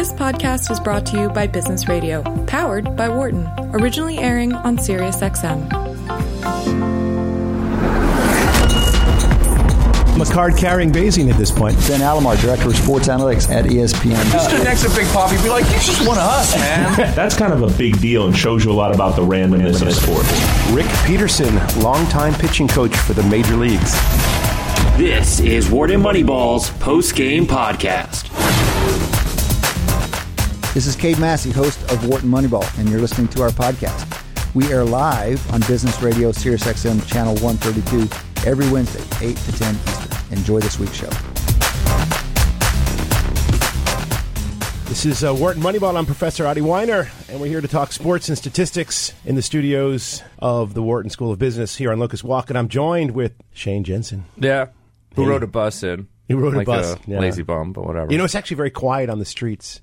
This podcast is brought to you by Business Radio, powered by Wharton, originally airing on SiriusXM. I'm a card carrying Bayesian at this point. Ben Alamar, Director of Sports Analytics at ESPN. Sit next to Big Papi, be like, he's just one of us, man. That's kind of a big deal and shows you a lot about the randomness of sports. Rick Peterson, longtime pitching coach for the major leagues. This is Wharton Moneyball's post game podcast. This is Cade Massey, host of Wharton Moneyball, and you're listening to our podcast. We air live on Business Radio SiriusXM Channel 132 every Wednesday, 8 to 10 Eastern. Enjoy this week's show. This is uh, Wharton Moneyball. I'm Professor Adi Wyner, and we're here to talk sports and statistics in the studios of the Wharton School of Business here on Locust Walk. And I'm joined with Shane Jensen. Yeah. Who Hey. rode a bus in? He rode a bus, A yeah. Lazy bum, but whatever. You know, it's actually very quiet on the streets.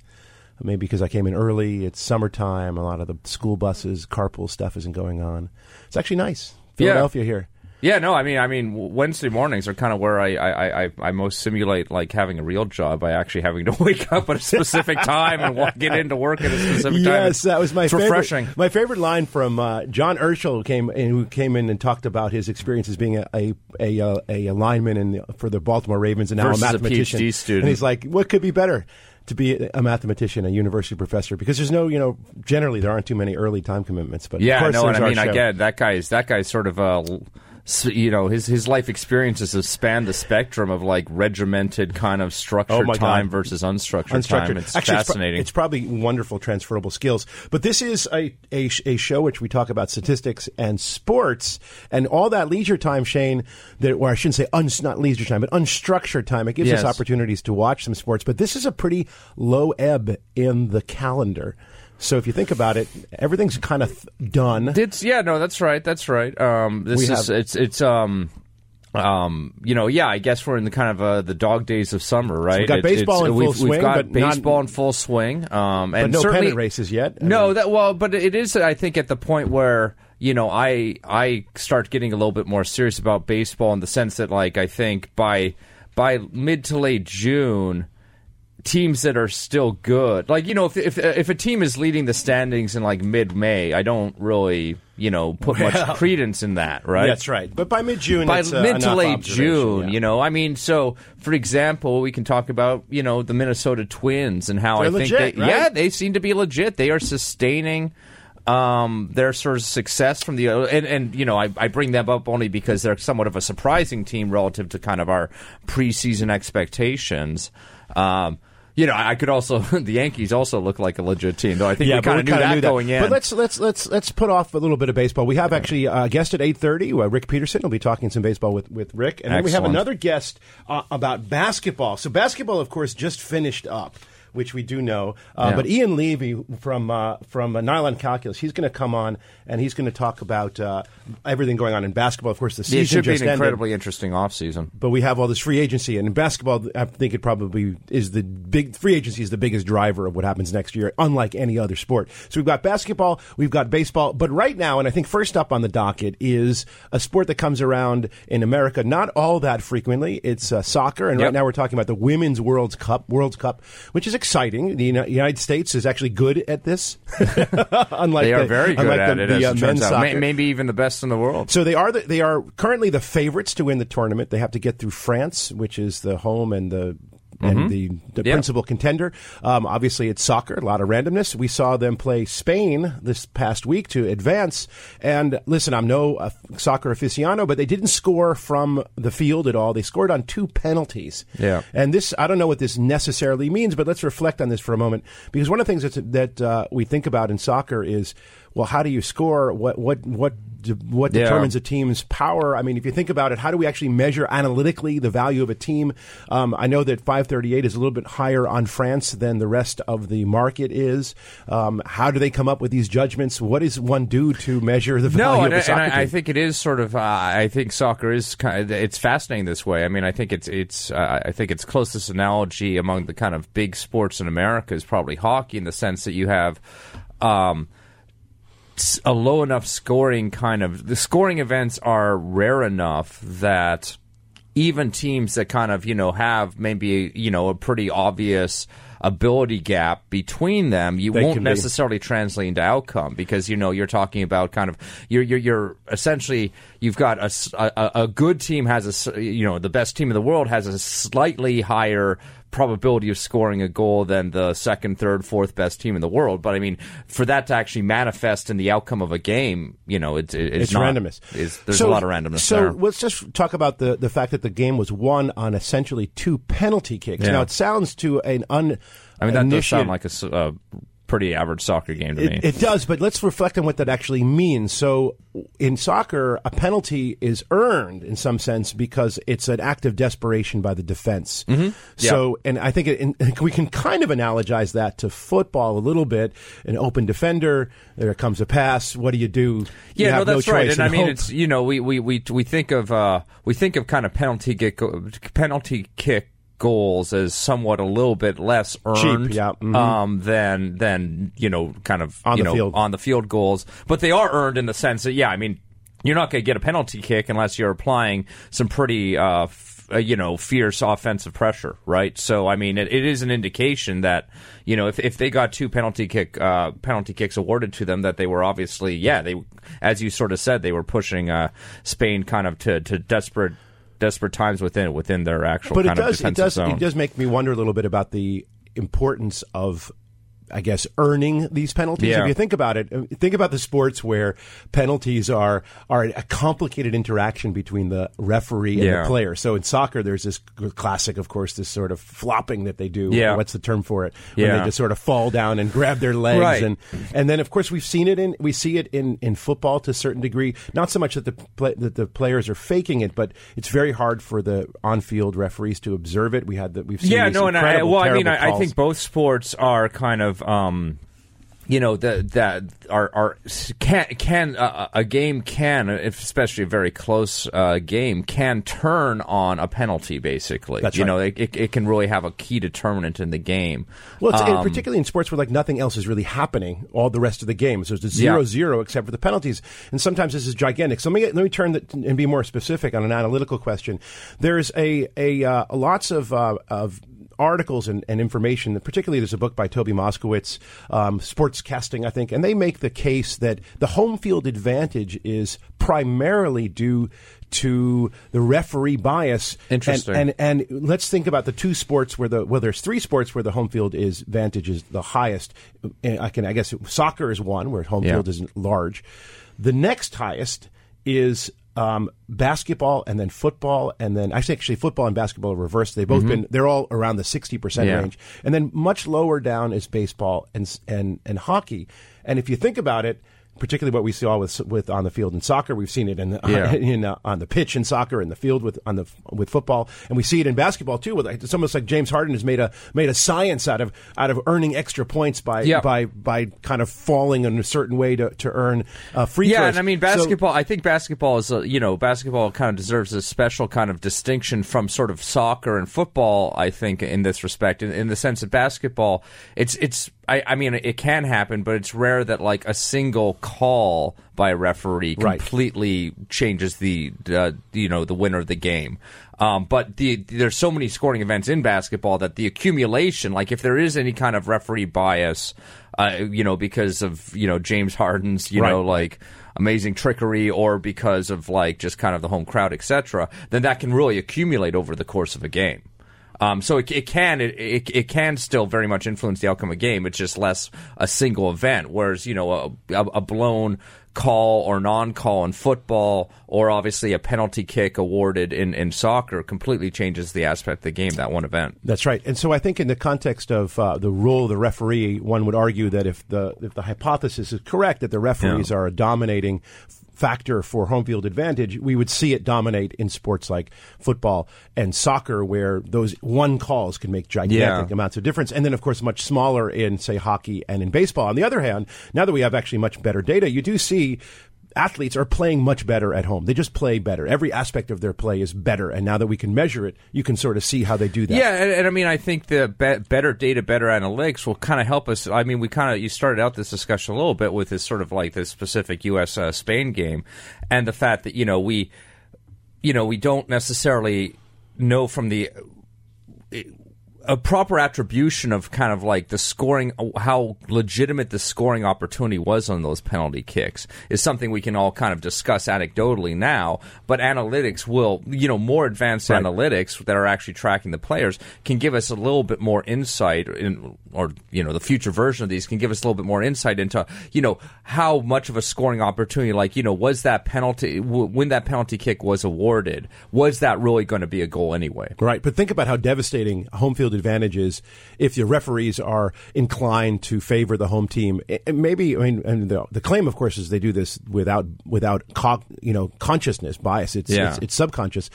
Maybe because I came in early. It's summertime. A lot of the school buses, carpool stuff isn't going on. It's actually nice. Yeah. Philadelphia here. yeah, no, I mean, I mean, Wednesday mornings are kind of where I, I, I, I most simulate like having a real job by actually having to wake up at a specific time and walk, get into work at a specific time. Yes, that was my it's favorite. refreshing. My favorite line from uh, John Urschel, who came in, who came in and talked about his experience as being a a a, uh, a lineman in the, for the Baltimore Ravens and now Versus a a mathematician. PhD student. And he's like, "What could be better?" To be a mathematician, a university professor, because there's no, you know, generally there aren't too many early time commitments. But of Yeah, course no, I mean, I show. get that guy's that guy's sort of uh, s- you know, his his life experiences have spanned the spectrum of like regimented kind of structured Oh, my God. time versus unstructured, unstructured. time. It's Actually, it's pro- fascinating. It's, probably wonderful transferable skills. But this is a, a, sh- a show which we talk about statistics and sports and all that leisure time, Shane. That, or I shouldn't say uns, not leisure time, but unstructured time. It gives us opportunities to watch some sports. But this is a pretty low ebb in the calendar. So if you think about it, everything's kind of th- done. It's yeah, no, that's right, that's right. Um, this We is have- it's it's um. Um, you know, yeah, I guess we're in the kind of uh, the dog days of summer, right? we've got It's- baseball in full we've, swing, We've got but not- baseball in full swing, um, but and no certainly, pennant races yet. I No, mean- that well, but it is. I think at the point where you know I I start getting a little bit more serious about baseball in the sense that like I think by by mid to late June teams that are still good. Like you know, if if if a team is leading the standings in like mid May, I don't really you know put much credence in that, right? That's right. But by mid June, By uh, mid to late June, yeah. you know, I mean, so for example, we can talk about you know the Minnesota Twins and how They're I think legit, they, right? yeah, they seem to be legit. They are sustaining um, their sort of success from the and and you know I, I bring them up only because they're somewhat of a surprising team relative to kind of our preseason expectations. Um, you know, I could also the Yankees also look like a legit team, though. I think yeah, we kind of knew that knew going in. But let's let's let's let's put off a little bit of baseball. We have actually uh, a guest at eight thirty. Uh, Rick Peterson will be talking some baseball with with Rick, and then we have another guest uh, about basketball. So basketball, of course, just finished up. Which we do know, uh, Yeah. but Ian Levy from uh, from Nylon Calculus, he's going to come on and he's going to talk about uh, everything going on in basketball. Of course, the season it should be an ended incredibly interesting offseason. but we have all this free agency, and in basketball, I think it probably is the big free agency is the biggest driver of what happens next year, unlike any other sport. So we've got basketball, we've got baseball, but right now, and I think first up on the docket is a sport that comes around in America not all that frequently. It's uh, soccer, and right now we're talking about the Women's World Cup, World Cup, which is exciting. The United States is actually good at this, unlike They are the- very good at the, it, the, as uh, men's soccer. May- maybe even the best in the world. So they are the, they are currently the favorites to win the tournament. They have to get through France, which is the home and the and the, the Mm-hmm. Yeah. principal contender. Um, obviously, it's soccer, a lot of randomness. We saw them play Spain this past week to advance. And listen, I'm no uh, soccer aficionado, but they didn't score from the field at all. They scored on two penalties. Yeah. And this, I don't know what this necessarily means, but let's reflect on this for a moment because one of the things that's, that uh, we think about in soccer is, well, how do you score? What what what what Yeah. determines a team's power? I mean, if you think about it, how do we actually measure analytically the value of a team? Um, I know that 538 is a little bit higher on France than the rest of the market is. Um, how do they come up with these judgments? What does one do to measure the value No, of and, a I- soccer and I, I think it is sort of. Uh, I think soccer is kind of. It's fascinating this way. I mean, I think it's it's. Uh, I think its closest analogy among the kind of big sports in America is probably hockey in the sense that you have. Um, a low enough scoring kind of the scoring events are rare enough that even teams that kind of you know have maybe you know a pretty obvious ability gap between them, you They won't can be. necessarily translate into outcome because you know you're talking about kind of you're you're, you're essentially you've got a a good team has a you know the best team in the world has a slightly higher probability of scoring a goal than the second, third, fourth best team in the world. But I mean, for that to actually manifest in the outcome of a game, you know, it's it's, It's not, randomness. There's So- a lot of randomness So there. let's just talk about the, the fact that the game was won on essentially two penalty kicks. Yeah. Now it sounds to an un. I mean, that does sound like a a pretty average soccer game to me. It, it does, but let's reflect on what that actually means. So, in soccer, a penalty is earned in some sense because it's an act of desperation by the defense. Mm-hmm. So, and I think it, and we can kind of analogize that to football a little bit. An open defender, there comes a pass. What do you do? Yeah, you no, have that's no right. choice And I mean, hope. it's you know, we we we we think of uh, we think of kind of penalty kick penalty kick goals as somewhat a little bit less earned yeah, mhm. um, than than you know kind of On you the know field. on the field goals, but they are earned in the sense that yeah, I mean. You're not going to get a penalty kick unless you're applying some pretty, uh, f- uh, you know, fierce offensive pressure, right? So, I mean, it, it is an indication that, you know, if, if they got two penalty kick uh, penalty kicks awarded to them, that they were obviously, yeah, they, as you sort of said, they were pushing uh, Spain kind of to, to desperate desperate times within within their actual but it does it does zone. it does make me wonder a little bit about the importance of I guess earning these penalties. Yeah. If you think about it, uh, think about the sports where penalties are are a complicated interaction between the referee and Yeah. the player. So in soccer, there's this classic, of course, this sort of flopping that they do. Yeah. What's the term for it? When Yeah. they just sort of fall down and grab their legs, Right. and and then of course we've seen it in we see it in in football to a certain degree. Not so much that the play, that the players are faking it, but it's very hard for the on field referees to observe it. We had that we've seen yeah, no, and I, well, I mean, I, I think both sports are kind of, um, you know, that that are are can can uh, a game can, if especially a very close uh, game, can turn on a penalty. Basically, That's you right. know, it, it, can really have a key determinant in the game. Well, it's, Um, particularly in sports where like nothing else is really happening all the rest of the game. So it's a zero Yeah. zero except for the penalties, and sometimes this is gigantic. So let me let me turn that and be more specific on an analytical question. There's a a uh, lots of uh, of articles and, and information. Particularly, there's a book by Toby Moskowitz, um, Scorecasting, I think, and they make the case that the home field advantage is primarily due to the referee bias. Interesting. and and let's think about the two sports where the well, there's three sports where the home field is advantage is the highest. I can I guess soccer is one where home Yeah. field is large. The next highest is um, basketball and then football and then actually actually football and basketball are reversed. They've both been they're all around the sixty percent range, and then much lower down is baseball and and and hockey. And if you think about it. Particularly what we saw with with on the field in soccer, we've seen it in the, Yeah. in uh, on the pitch in soccer, in the field with on the with football, and we see it in basketball too. With it's almost like James Harden has made a made a science out of out of earning extra points by Yeah. by by kind of falling in a certain way to to earn uh, free yeah, throws. and I mean So- basketball. I think basketball is, a, you know, basketball kind of deserves a special kind of distinction from sort of soccer and football. I think in this respect, in, in the sense that basketball, it's it's. I, I mean, it can happen, but it's rare that like a single call by a referee Right. completely changes the uh, you know the winner of the game. Um, but the, there's so many scoring events in basketball that the accumulation, like if there is any kind of referee bias, uh, you know, because of you know James Harden's you Right. know like amazing trickery or because of like just kind of the home crowd, etc., then that can really accumulate over the course of a game. Um, so it, it can it, it it can still very much influence the outcome of a game. It's just less a single event. Whereas you know a, a, blown call or non-call in football, or obviously a penalty kick awarded in, in soccer, completely changes the aspect of the game. That one event. That's right. And so I think in the context of uh, the role of the referee, one would argue that if the if the hypothesis is correct that the referees Yeah. are a dominating factor for home field advantage, we would see it dominate in sports like football and soccer, where those one calls can make gigantic Yeah. amounts of difference. And then, of course, much smaller in say hockey and in baseball. On the other hand, now that we have actually much better data, you do see athletes are playing much better at home. They just play better. Every aspect of their play is better. And now that we can measure it, you can sort of see how they do that. Yeah, and, and I mean, I think the be- better data, better analytics will kind of help us. I mean, we kind of you started out this discussion a little bit with this sort of like this specific U.S. Uh, Spain game, and the fact that you know we, you know, we don't necessarily know from the a proper attribution of kind of like the scoring, how legitimate the scoring opportunity was on those penalty kicks is something we can all kind of discuss anecdotally now. But analytics will, you know, more advanced Right. analytics that are actually tracking the players can give us a little bit more insight, in, or you know, the future version of these can give us a little bit more insight into, you know, how much of a scoring opportunity, like you know, was that penalty w- when that penalty kick was awarded, was that really going to be a goal anyway? Right, but think about how devastating home field advantage is if the referees are inclined to favor the home team. And maybe, I mean, and the, the claim, of course, is they do this without without co- you know consciousness bias. It's, Yeah. it's it's subconscious.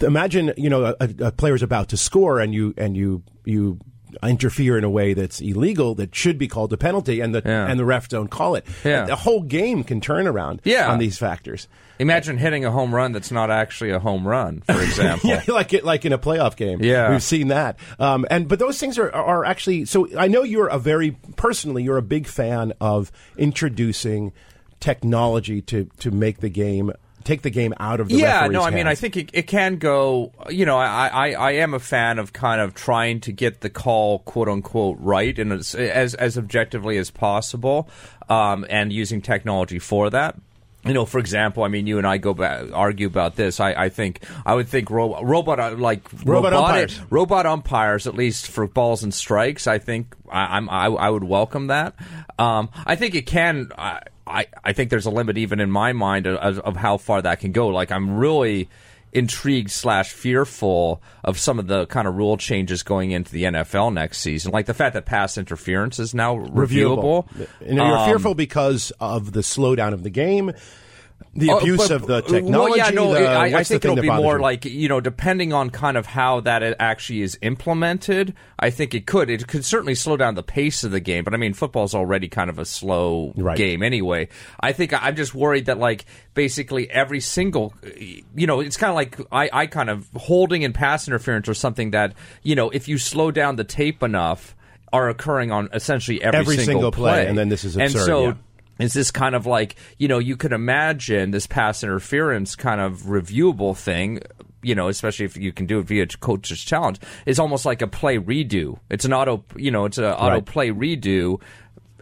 Imagine you know a, a player's about to score and you and you you interfere in a way that's illegal that should be called a penalty and the Yeah. and the refs don't call it. Yeah. The whole game can turn around Yeah. on these factors. Imagine hitting a home run that's not actually a home run, for example. Yeah, like it, like in a playoff game. Yeah. we've seen that. Um, and but those things are are actually. So I know you're a very personally you're a big fan of introducing technology to to make the game take the game out of the yeah, no, I mean, I think it, it can go. You know, I, I I am a fan of kind of trying to get the call quote unquote right and as as, as objectively as possible, um, and using technology for that. You know, for example, I mean, you and I go back, argue about this. I, I think I would think ro- robot uh, like Robot robotic- umpires. robot umpires, at least for balls and strikes. I think I, I'm I, I would welcome that. Um, I think it can. I, I I think there's a limit even in my mind of, of how far that can go. Like I'm really intrigued slash fearful of some of the kind of rule changes going into the NFL next season, like the fact that pass interference is now reviewable. And you're Um, fearful because of the slowdown of the game, the Oh, abuse but- of the technology. Well, yeah, no, the- I, I think it'll be more you? like you know, depending on kind of how that it actually is implemented. I think it could. It could certainly slow down the pace of the game. But I mean, football's already kind of a slow Right. game anyway. I think I'm just worried that like basically every single, you know, it's kind of like I, I kind of holding and pass interference or something that you know, if you slow down the tape enough, are occurring on essentially every, Every single play, and then this is And absurd, so yeah. Is this kind of like you know you could imagine this pass interference kind of reviewable thing you know especially if you can do it via coach's challenge is almost like a play redo it's an auto you know it's an auto Right. play redo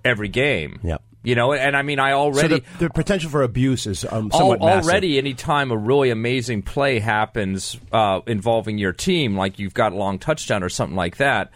every game Yep. you know and i mean i so already the, the potential for abuse is um, somewhat massive. already anytime a really amazing play happens uh, involving your team like you've got a long touchdown or something like that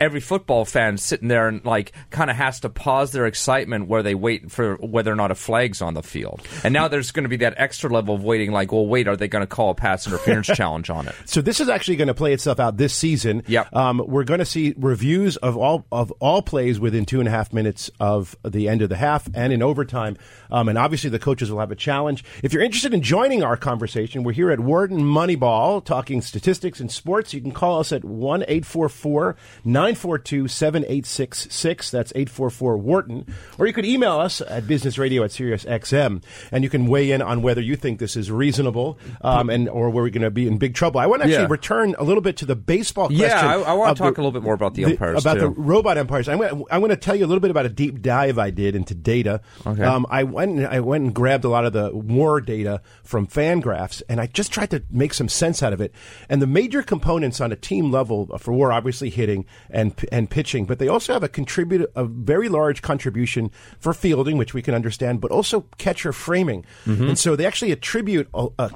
every football fan sitting there and like kind of has to pause their excitement where they wait for whether or not a flag's on the field and now there's going to be that extra level of waiting like well wait are they going to call a pass interference challenge on it So this is actually going to play itself out this season. Yep. Um, we're going to see reviews of all of all plays within two and a half minutes of the end of the half and in overtime. Um, and obviously the coaches will have a challenge. If you're interested in joining our conversation, we're here at Wharton Moneyball talking statistics and sports. You can call us at one eight four four nine four two seven eight six six. That's eight four four Wharton. Or you could email us at businessradio at SiriusXM, and you can weigh in on whether you think this is reasonable um, and or we're going to be in big trouble. I want to actually Yeah. return a little bit to the baseball question. Yeah, I- I wanna of talk a little bit more about the umpires, about the robot umpires. I'm going, to, I'm to tell you a little bit about a deep dive I did into data. Okay. Um, I went and, I went and grabbed a lot of the war data from Fangraphs, and I just tried to make some sense out of it. And the major components on a team level for war, obviously hitting and and pitching, but they also have a contribute a very large contribution for fielding, which we can understand, but also catcher framing. Mm-hmm. And so they actually attribute a, a,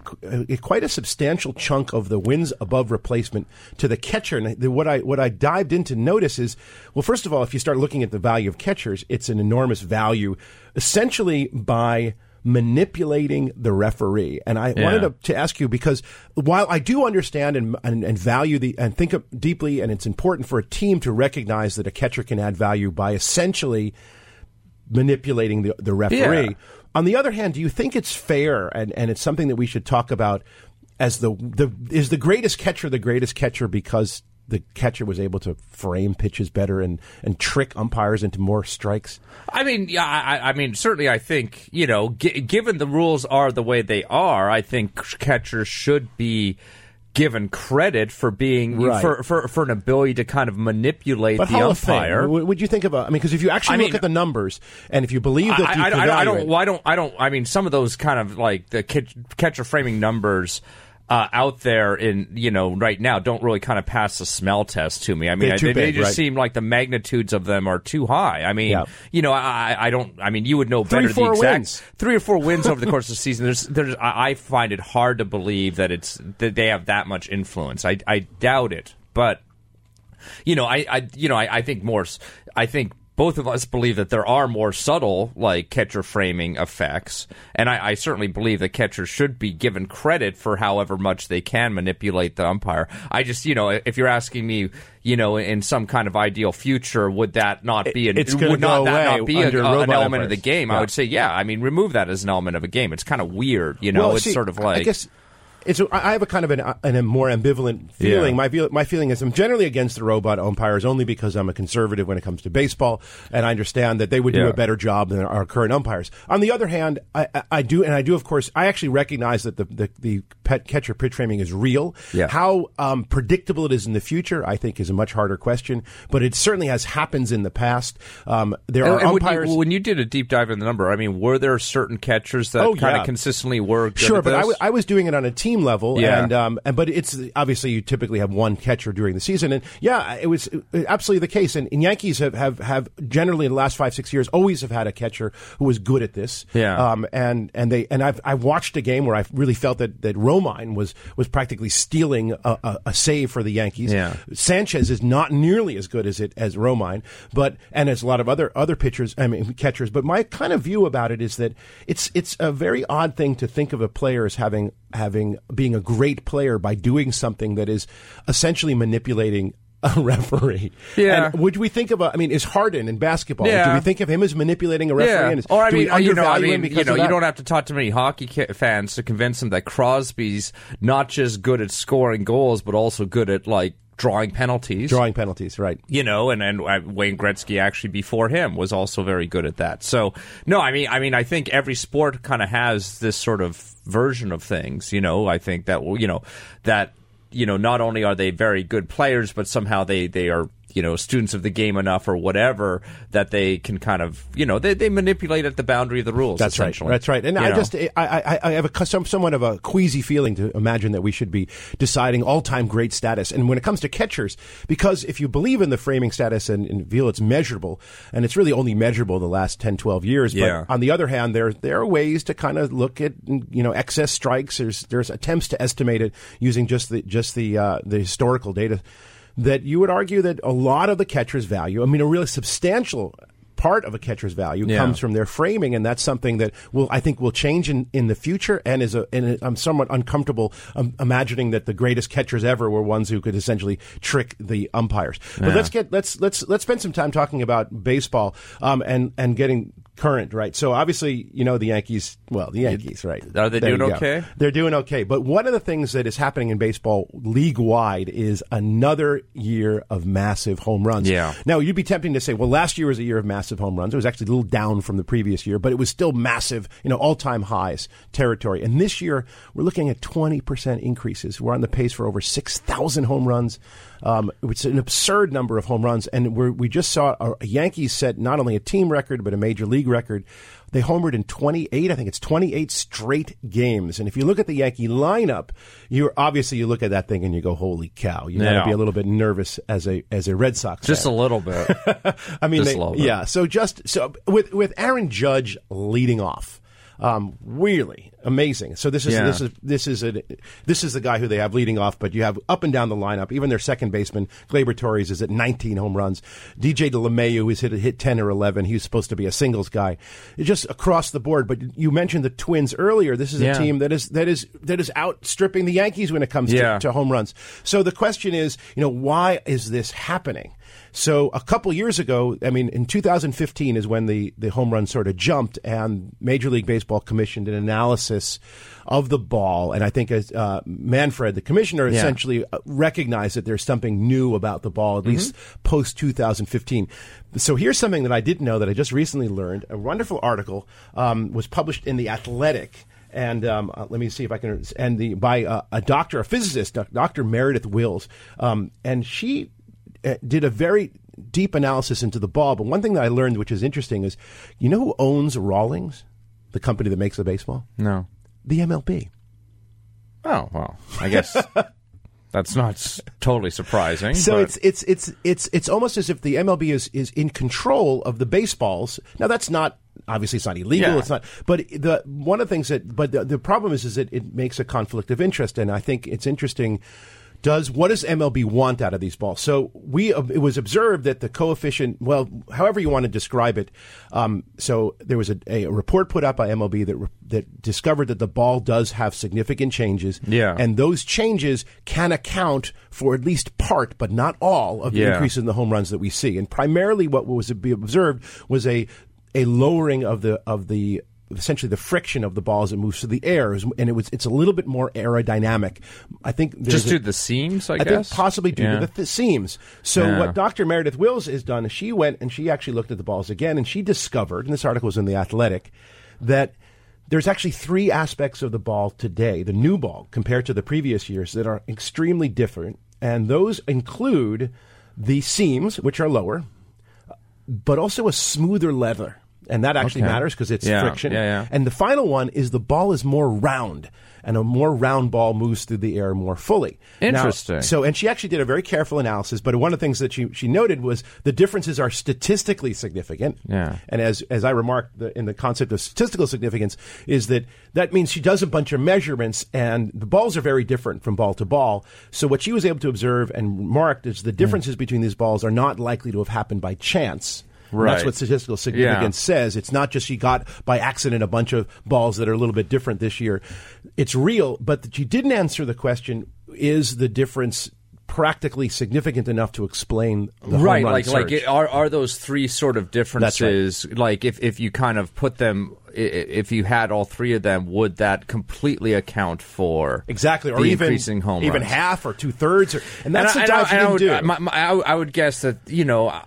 a- quite a substantial chunk of the wins above replacement to the catcher. And the, what I what I dived into notice is, well, first of all, if you start looking at the value of catchers, it's an enormous value, essentially by manipulating the referee. And I wanted to, to ask you because while I do understand and, and, and value the and think deeply, and it's important for a team to recognize that a catcher can add value by essentially manipulating the, the referee. Yeah. On the other hand, do you think it's fair and, and it's something that we should talk about as the, the is the greatest catcher the greatest catcher because the catcher was able to frame pitches better and, and trick umpires into more strikes? I mean, yeah, I, I mean, certainly, I think you know, gi- given the rules are the way they are, I think catchers should be given credit for being Right. for, for for an ability to kind of manipulate But the Hall umpire. what would you think about? I mean, because if you actually I look mean- at the numbers and if you believe that I, I, I, don't- I don't. I don't. I mean, some of those kind of like the catch- catcher framing numbers. Uh, out there in you know right now don't really kind of pass the smell test to me. I mean, I, they, they just right. seem like the magnitudes of them are too high. I mean, Yeah. you know, I, I don't. I mean, you would know Three, better four the exact wins. three or four wins over the course of the season. There's, there's. I find it hard to believe that it's that they have that much influence. I, I doubt it, but you know, I, I you know, I, I think more. I think both of us believe that there are more subtle, like catcher framing effects, and I, I certainly believe that catchers should be given credit for however much they can manipulate the umpire. I just, you know, if you're asking me, you know, in some kind of ideal future, would that not be an, It's would not that not be a, an element of the umpires. game? I would say, yeah. I mean, remove that as an element of a game. It's kind of weird, you know. Well, it's see, sort of like I guess it's. I I have a kind of an, an, a more ambivalent feeling. Yeah. My feel, my feeling is I'm generally against the robot umpires only because I'm a conservative when it comes to baseball, and I understand that they would do a better job than our current umpires. On the other hand, I, I, I do, and I do, of course, I actually recognize that the the, the pet catcher pitch framing is real. Yeah. How um, predictable it is in the future, I think, is a much harder question. But it certainly has happens in the past. Um, there And- are and when, umpires. you, when you did a deep dive in the number, I mean, were there certain catchers that Oh, kind yeah. of consistently were good Sure, at but I wa- I was doing it on a team level, Yeah. and um, and but it's obviously you typically have one catcher during the season, and yeah, it was absolutely the case. And, and Yankees have, have have generally in the last five six years always have had a catcher who was good at this. Yeah. Um, and and they and I've I watched a game where I really felt that that Romine was was practically stealing a, a, a save for the Yankees. Yeah. Sanchez is not nearly as good as it as Romine, but and as a lot of other other pitchers, I mean catchers. But my kind of view about it is that it's it's a very odd thing to think of a player as having having being a great player by doing something that is essentially manipulating. A referee. Yeah. And would we think of? I mean, is Harden in basketball? Yeah. Do we think of him as manipulating a referee? Yeah, And is- or I mean, uh, you know, I mean, because you know, you don't have to talk to many hockey fans to convince them that Crosby's not just good at scoring goals, but also good at like drawing penalties. drawing penalties, right? you know, and and uh, Wayne Gretzky actually before him was also very good at that. So no, I mean, I mean, I think every sport kind of has this sort of version of things. You know, I think that you know that you know not only are they very good players, but somehow they they are you know students of the game enough or whatever that they can kind of you know they, they manipulate at the boundary of the rules. That's right. That's right. And You I know? just I, I, I have a some, somewhat of a queasy feeling to imagine that we should be deciding all time great status. And when it comes to catchers, because if you believe in the framing status and, and feel it's measurable, and it's really only measurable the last 10, 12 years. Yeah. But on the other hand, there there are ways to kind of look at you know excess strikes. There's there's attempts to estimate it using just the just the uh, the historical data. That you would argue that a lot of the catcher's value, I mean, a really substantial part of a catcher's value Yeah. comes from their framing, and that's something that will I think will change in, in the future. And is a and I'm somewhat uncomfortable um, imagining that the greatest catchers ever were ones who could essentially trick the umpires. But let's get let's let's let's spend some time talking about baseball um, and and getting current right. So obviously you know the Yankees. Well, the Yankees, right? Are they There doing okay? They're doing okay. But one of the things that is happening in baseball league wide is another year of massive home runs. Yeah. Now, you'd be tempting to say, well, last year was a year of massive home runs. It was actually a little down from the previous year, but it was still massive, you know, all time highs territory. And this year, we're looking at 20% increases. We're on the pace for over 6,000 home runs. Um, it's an absurd number of home runs. And we're, we just saw a, a Yankees set not only a team record, but a major league record. They homered in 28, I think it's 28 straight games. And if you look at the Yankee lineup, you're obviously you look at that thing and you go, holy cow. You got to be a little bit nervous as a, as a Red Sox just a little bit. I mean, Just they- a little bit. yeah. So just so with with Aaron Judge leading off, um, really amazing. So this is Yeah. this is this is a this is the guy who they have leading off, but you have up and down the lineup. Even their second baseman, Gleyber Torres, is at 19 home runs. DJ DeLeMayu is hit hit 10 or 11. He's supposed to be a singles guy. It's just across the board. But you mentioned the Twins earlier. This is Yeah. a team that is that is that is outstripping the Yankees when it comes Yeah. to, to home runs. So the question is, you know, why is this happening? So a couple years ago, I mean, in 2015 is when the, the home run sort of jumped, and Major League Baseball commissioned an analysis of the ball, and I think as uh, Manfred, the commissioner, Yeah. essentially uh, recognized that there's something new about the ball, at least post 2015. So here's something that I didn't know that I just recently learned. A wonderful article um, was published in the Athletic and um, uh, let me see if I can. And the by uh, a doctor, a physicist, Dr. Meredith Wills, um, and she Uh, did a very deep analysis into the ball. But one thing that I learned, which is interesting, is you know who owns Rawlings, the company that makes the baseball, no. the MLB. Oh well, I guess that's not s- totally surprising. So but- it's it's it's it's it's almost as if the MLB is is in control of the baseballs. Now that's not obviously it's not illegal. Yeah. It's not. But the one of the things that but the, the problem is is that it makes a conflict of interest, and I think it's interesting. Does what does MLB want out of these balls? So we it was observed that the coefficient, well, however you want to describe it. Um, so there was a, a report put out by MLB that that discovered that the ball does have significant changes. Yeah. and those changes can account for at least part, but not all, of the Yeah. increase in the home runs that we see. And primarily, what was to be observed was a a lowering of the of the essentially the friction of the ball as it moves through the air, and it was it's a little bit more aerodynamic. I think just a- to the seams, I, I guess. think possibly due Yeah. to the th- seams. So Yeah. what Dr. Meredith Wills has done is she went and she actually looked at the balls again, and she discovered, and this article was in the Athletic, that there's actually three aspects of the ball today, the new ball compared to the previous years, that are extremely different, and those include the seams, which are lower, but also a smoother leather. And that actually Okay. matters because it's Yeah, friction. yeah, yeah. And the final one is the ball is more round, and a more round ball moves through the air more fully. Now, Interesting. so, and she actually did a very careful analysis. But one of the things that she she noted was the differences are statistically significant. Yeah. And as as I remarked the, in the concept of statistical significance is that that means she does a bunch of measurements, and the balls are very different from ball to ball. So what she was able to observe and marked is the differences between these balls are not likely to have happened by chance. And That's what statistical significance says. It's not just she got by accident a bunch of balls that are a little bit different this year. It's real, but that she didn't answer the question: Is the difference practically significant enough to explain the home right like like it, are are those three sort of differences like if if you kind of put them if you had all three of them would that completely account for Exactly, or even increasing home even runs? half or two thirds, and that's And the I- dive I- you I would, do. my- my- I, would- I would guess that you know, uh,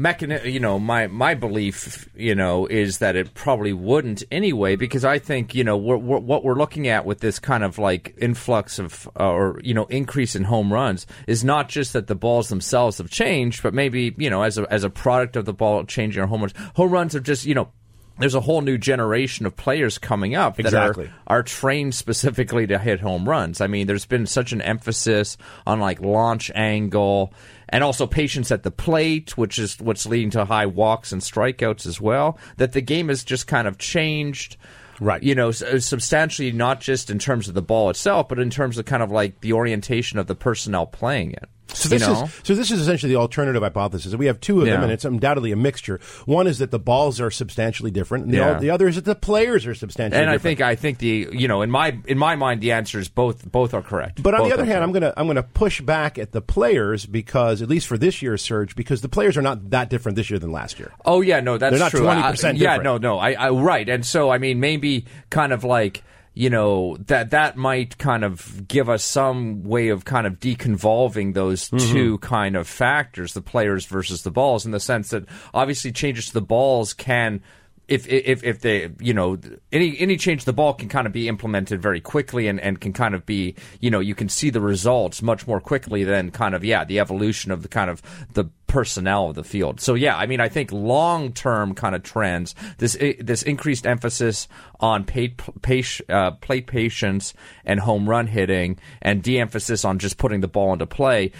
mechani- You know, my my belief, you know, is that it probably wouldn't anyway, because I think you know we're, we're, what we're looking at with this kind of like influx of uh, or you know increase in home runs is not just that the balls themselves have changed, but maybe you know as a as a product of the ball changing our home runs, home runs have just you know. There's a whole new generation of players coming up that Exactly. are are trained specifically to hit home runs. I mean, there's been such an emphasis on like launch angle and also patience at the plate, which is what's leading to high walks and strikeouts as well. That the game has just kind of changed. Right. You know, uh, substantially, not just in terms of the ball itself, but in terms of kind of like the orientation of the personnel playing it. So this you know? is so this is essentially the alternative hypothesis. We have two of them, and it's undoubtedly a mixture. One is that the balls are substantially different, and the, Yeah. the other is that the players are substantially and I different. think I think the you know in my in my mind the answer is both both are correct. But on Both the other hand, correct. I'm gonna I'm gonna push back at the players because at least for this year's surge, because the players are not that different this year than last year. Oh yeah, no, that's They're not true. 20% Yeah, no, no, I, I right, and so I mean, maybe kind of like you know that that might kind of give us some way of kind of deconvolving those Mm-hmm. two kind of factors, the players versus the balls, in the sense that obviously changes to the balls can. If, if if they you know any any change the ball can kind of be implemented very quickly and, and can kind of be you know you can see the results much more quickly than kind of yeah the evolution of the kind of the personnel of the field. So yeah, I mean, I think long term kind of trends, this this increased emphasis on paid, pace, uh, plate patience and home run hitting, and de-emphasis on just putting the ball into play.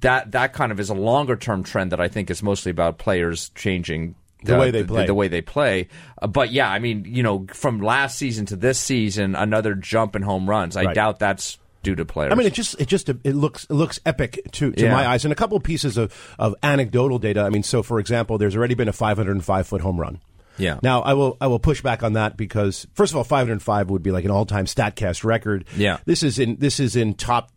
That that kind of is a longer term trend that I think is mostly about players changing. The way they play. the, way they play, Uh, but yeah, I mean, you know, from last season to this season, another jump in home runs. I Right. doubt that's due to players. I mean, it just it just it looks it looks epic to, to Yeah. my eyes. And a couple of pieces of, of anecdotal data. I mean, so for example, there's already been a 505 foot home run. Yeah. Now I will I will push back on that because first of all, 505 would be like an all time Statcast record. Yeah. This is in this is in top.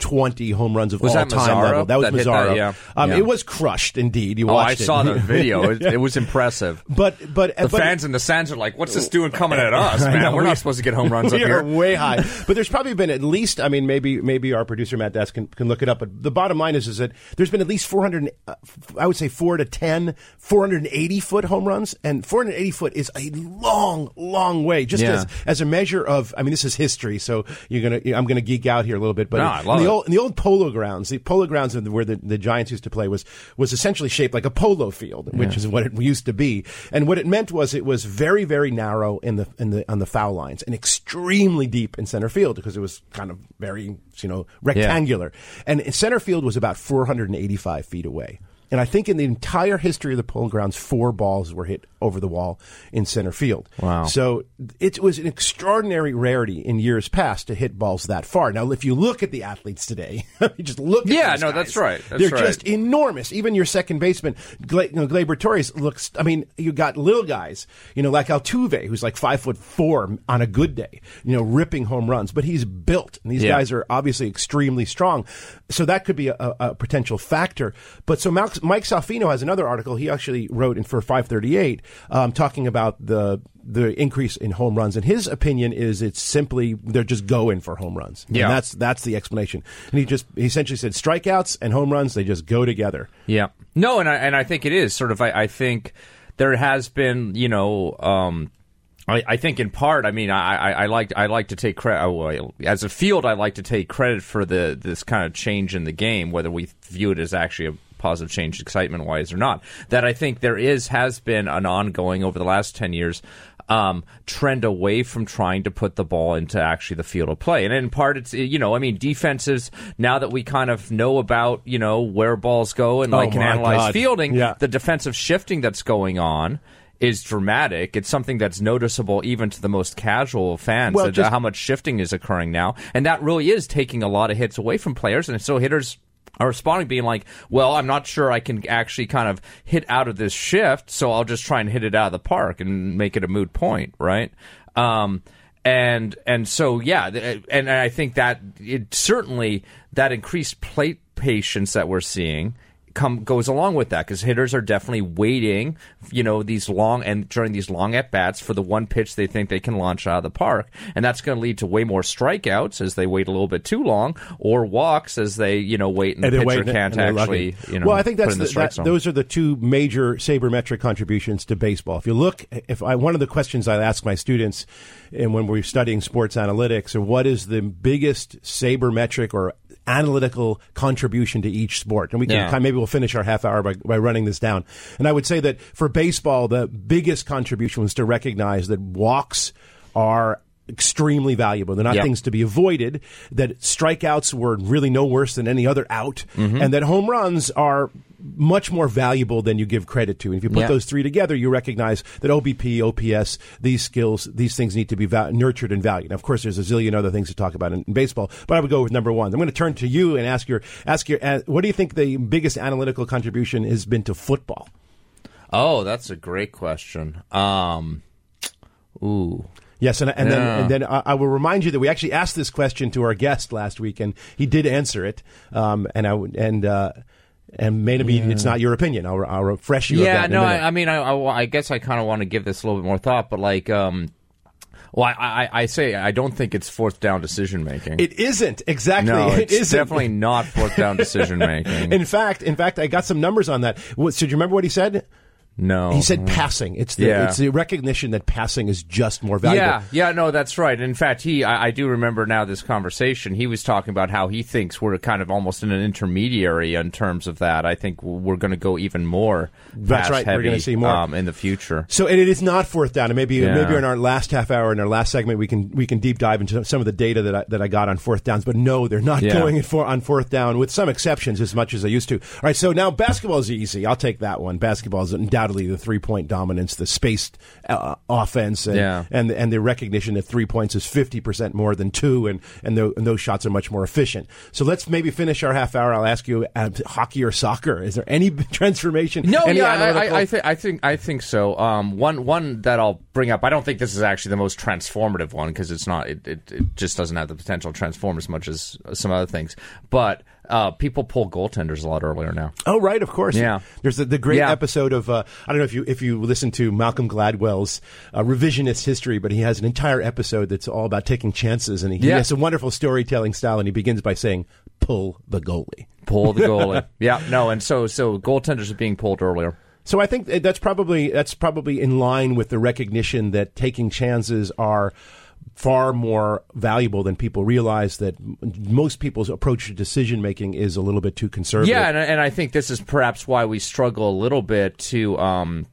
20 home runs of Was all time Mazara level. That was that that? Yeah. Um, Yeah. It was crushed, indeed. You oh, I watched it. saw the video. It, it was impressive. But but The but, fans in the stands are like, "What's this doing coming at us, man? know, We're we- not supposed to get home runs up we are way high. But there's probably been at least, I mean, maybe maybe our producer Matt Desk can, can look it up. But the bottom line is is that there's been at least 400, uh, I would say four to 10, 480 foot home runs, and 480 foot is a long, long way. Just Yeah. as as a measure of, I mean, this is history, so you're gonna, I'm gonna geek out here a little bit. But No, I in the old in the old polo grounds, the polo grounds of where the, the Giants used to play was was essentially shaped like a polo field, which is what it used to be. And what it meant was it was very very narrow in the in the on the foul lines and extremely deep in center field because it was kind of very you know rectangular. And center field was about 485 feet away. And I think in the entire history of the polo grounds, four balls were hit over the wall in center field. Wow. So it was an extraordinary rarity in years past to hit balls that far. Now, if you look at the athletes today, you just look at Yeah, no, guys, that's right. That's They're right. just enormous. Even your second baseman, Gla- you know, Gleyber Torres, looks, I mean, you got little guys, you know, like Altuve, who's like five foot four on a good day, you know, ripping home runs, but he's built. And these Yeah. guys are obviously extremely strong. So that could be a, a, potential factor. But so Mal- Mike Salfino has another article he actually wrote in for 538 um, talking about the the increase in home runs. And his opinion is it's simply they're just going for home runs. Yeah. And that's that's the explanation. And he just he essentially said strikeouts and home runs they just go together. Yeah. No, and I and I think it is sort of. I, I think there has been, you know. Um, I, I think in part, I mean, I, I, I like I like to take credit as a field. I like to take credit for the this kind of change in the game, whether we view it as actually a positive change, excitement wise or not. That I think there is has been an ongoing over the last ten years um, trend away from trying to put the ball into actually the field of play. And in part, it's you know, I mean, defenses now that we kind of know about you know where balls go and Oh, like can analyze God. fielding, Yeah. the defensive shifting that's going on. Is dramatic. It's something that's noticeable even to the most casual fans. Well, just- how much shifting is occurring now, and that really is taking a lot of hits away from players, and so hitters are responding, being like, "Well, I'm not sure I can actually kind of hit out of this shift, so I'll just try and hit it out of the park and make it a moot point, right?" Um, and and so yeah, and I think that it certainly that increased plate patience that we're seeing come goes along with that because hitters are definitely waiting, you know, these long and during these long at bats for the one pitch they think they can launch out of the park, and that's going to lead to way more strikeouts as they wait a little bit too long, or walks as they you know wait and the And they're pitcher can't actually you know well, I think that's the, the, that, those are the two major sabermetric contributions to baseball. If you look, if I one of the questions I ask my students, and when we're studying sports analytics, or what is the biggest sabermetric or analytical contribution to each sport, and we can Yeah. kind maybe we'll finish our half hour by, by running this down. And I would say that for baseball, the biggest contribution was to recognize that walks are extremely valuable. They're not Yeah. things to be avoided. That strikeouts were really no worse than any other out, Mm-hmm. and that home runs are much more valuable than you give credit to. And if you put Yeah. those three together, you recognize that OBP, OPS, these skills, these things need to be va- nurtured and valued. Now, of course, there's a zillion other things to talk about in, in baseball, but I would go with number one. I'm going to turn to you and ask your ask your uh, what do you think the biggest analytical contribution has been to football? oh, that's a great question. Um, ooh. Yes, and, and then and then I, I will remind you that we actually asked this question to our guest last week, and he did answer it. Um, and I would- and uh, and maybe it's not your opinion. I'll, I'll refresh you. of Yeah, no. I, I mean, I, I, I guess I kind of want to give this a little bit more thought, but like, um, well, I, I, I say I don't think it's fourth down decision making. it isn't exactly. no, it it's isn't. definitely not fourth down decision making. In fact, in fact, I got some numbers on that. What, so do you remember what he said? No, He said passing. It's the Yeah. it's the recognition that passing is just more valuable. Yeah, yeah, no, that's right. In fact, he, I, I do remember now this conversation. He was talking about how he thinks we're kind of almost in an intermediary in terms of that. I think we're going to go even more. That's right, we're gonna see more. um, in the future. So and it is not fourth down. And maybe Yeah. maybe in our last half hour, in our last segment, we can we can deep dive into some of the data that I, that I got on fourth downs. But no, they're not Yeah. going in for, on fourth down, with some exceptions, as much as they used to. All right, so now basketball is easy. I'll take that one. Basketball is undoubtedly the three point dominance, the spaced uh, offense, and, Yeah. and and the recognition that three points is fifty percent more than two, and and, tho- and those shots are much more efficient. So let's maybe finish our half hour. I'll ask you, uh, hockey or soccer? Is there any transformation? No, any yeah, I, analytical- I, I, think, I think, I think so. Um, one, one that I'll bring up. I don't think this is actually the most transformative one because it's not. It, it, it just doesn't have the potential to transform as much as some other things. But uh, people pull goaltenders a lot earlier now. Oh, right, of course. Yeah. There's the, the great Yeah. episode of uh, I don't know if you if you listen to Malcolm Gladwell's uh, revisionist history, but he has an entire episode that's all about taking chances, and he, he has a wonderful storytelling style, and he begins by saying, "Pull the goalie." Pull the goalie. yeah, no, and so so goaltenders are being pulled earlier. So I think that's probably that's probably in line with the recognition that taking chances are far more valuable than people realize. That most people's approach to decision making is a little bit too conservative. Yeah, and, and I think this is perhaps why we struggle a little bit to. Um,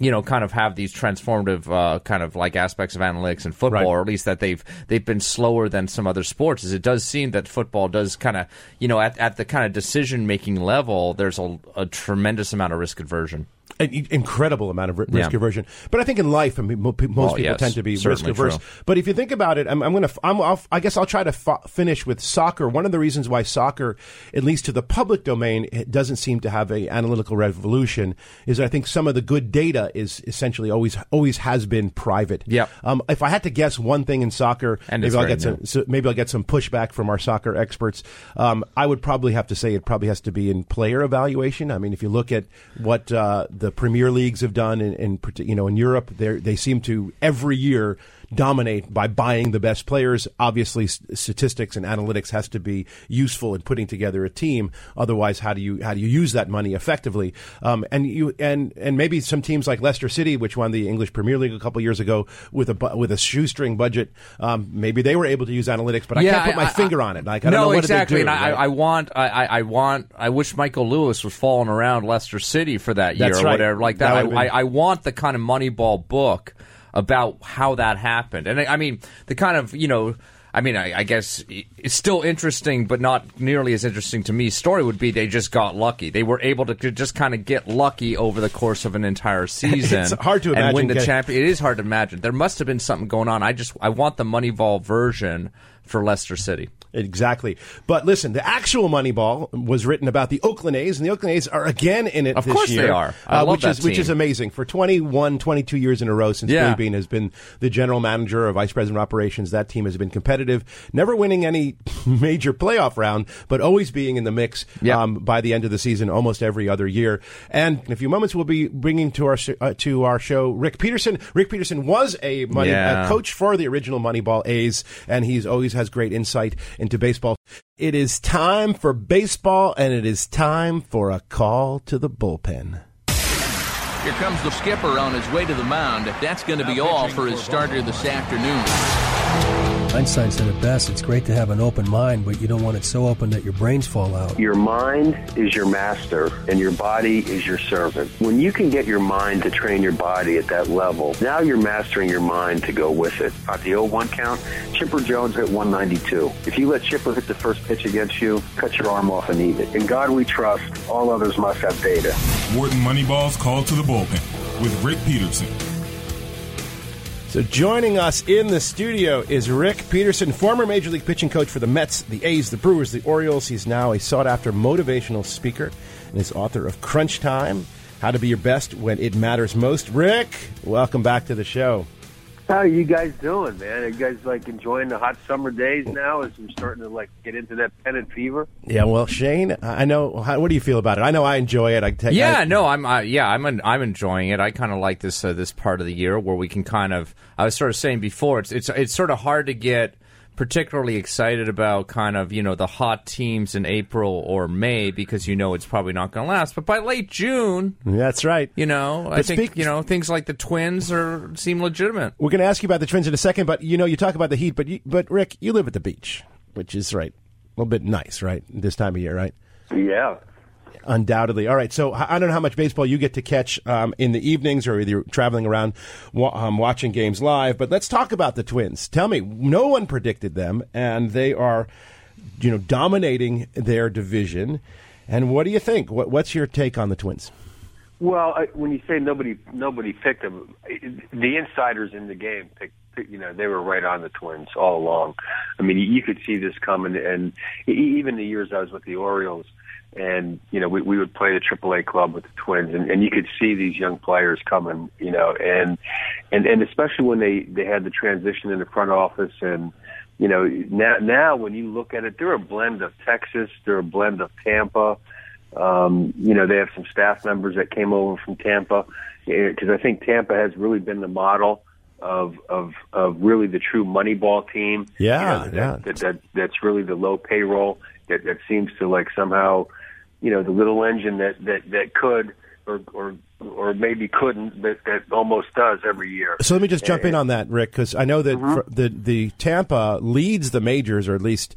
you know, kind of have these transformative uh, kind of like aspects of analytics in football, Right. or at least that they've they've been slower than some other sports. Is it does seem that football does kind of you know at, at the kind of decision making level, there's a, a tremendous amount of risk aversion. An incredible amount of risk Yeah. aversion. But I think in life, I mean, most Well, people yes, tend to be risk averse. true. But if you think about it, I'm, I'm going to, I'm, I'll, guess I'll try to f- finish with soccer. One of the reasons why soccer, at least to the public domain, it doesn't seem to have a analytical revolution is I think some of the good data is essentially always, always has been private. Yeah. Um, if I had to guess one thing in soccer, And maybe I'll get some, so maybe I'll get some pushback from our soccer experts. Um, I would probably have to say it probably has to be in player evaluation. I mean, if you look at what uh, the Premier Leagues have done in, you know in Europe, they seem to every year dominate by buying the best players. Obviously, statistics and analytics has to be useful in putting together a team. Otherwise, how do you how do you use that money effectively? Um, and you and and maybe some teams like Leicester City, which won the English Premier League a couple years ago with a with a shoestring budget, um, maybe they were able to use analytics. But I can't put my finger on it. Like I don't no, know what exactly. Did they do, and I, right? I want, I, I I want, I wish Michael Lewis was falling around Leicester City for that year That's or right. whatever like That that. I, been- I, I want the kind of Moneyball book about how that happened, and I, I mean the kind of you know. I mean, I, I guess it's still interesting, but not nearly as interesting to me. Story would be they just got lucky. They were able to just kind of get lucky over the course of an entire season. It's hard to and imagine win the champion. It is hard to imagine. There must have been something going on. I just I want the Moneyball version for Leicester City. Exactly. But listen, the actual Moneyball was written about the Oakland A's, and the Oakland A's are again in it Of this course year. they are. Uh, which is which is amazing. For 21, 22 years in a row since Yeah. Billy Beane has been the general manager or vice president of operations, that team has been competitive, never winning any major playoff round, but always being in the mix Yeah. um, by the end of the season almost every other year. And in a few moments, we'll be bringing to our uh, to our show Rick Peterson. Rick Peterson was a money Yeah. a coach for the original Moneyball A's, and he's always has great insight into baseball. It is time for baseball, and it is time for a call to the bullpen. Here comes the skipper on his way to the mound. That's going to be all for his starter this afternoon. Einstein said it best it's great to have an open mind, but you don't want it so open that your brains fall out. Your mind is your master and your body is your servant. When you can get your mind to train your body at that level, now you're mastering your mind to go with it. At the 0-1 count, Chipper Jones hit 192. If you let Chipper hit the first pitch against you, cut your arm off and eat it. In God we trust, all others must have data. Wharton Moneyball's call to the bullpen with Rick Peterson. So joining us in the studio is Rick Peterson, former Major League pitching coach for the Mets, the A's, the Brewers, the Orioles. He's now a sought-after motivational speaker and is author of Crunch Time, How to Be Your Best When It Matters Most. Rick, welcome back to the show. How are you guys doing, man? Are you guys like enjoying the hot summer days now as we're starting to like get into that pennant fever? Yeah, well, Shane, I know. How, what do you feel about it? I know I enjoy it. I take. Yeah, I, no, I'm. Uh, yeah, I'm. en- I'm enjoying it. I kind of like this. Uh, this part of the year where we can kind of. I was sort of saying before. It's. It's. It's sort of hard to get particularly excited about kind of you know the hot teams in April or May because you know it's probably not going to last. But by late June, That's right. you know, I But think speak- you know things like the Twins are seem legitimate. We're going to ask you about the Twins in a second, but you know, you talk about the heat, but you, but Rick, you live at the beach, which is right, a little bit nice, right? This time of year, right? Yeah. Undoubtedly. All right. So I don't know how much baseball you get to catch um, in the evenings or either traveling around um, watching games live, but let's talk about the Twins. Tell me, no one predicted them, and they are, you know, dominating their division. And what do you think? What, what's your take on the Twins? Well, I, when you say nobody nobody picked them, the insiders in the game picked. You know, they were right on the Twins all along. I mean, you could see this coming, and even the years I was with the Orioles, and you know, we we would play the AAA club with the Twins, and, and you could see these young players coming. You know, and and and especially when they they had the transition in the front office and. You know, now now when you look at it, they're a blend of Texas, they're a blend of Tampa, um, you know, they have some staff members that came over from Tampa because I think Tampa has really been the model of of of really the true Moneyball team. Yeah, You know, that, yeah. That, that that's really the low payroll that that seems to like somehow, you know, the little engine that that that could or or or maybe couldn't, but that almost does every year. So let me just jump in on that, Rick, because I know that Mm-hmm. fr- the the Tampa leads the majors, or at least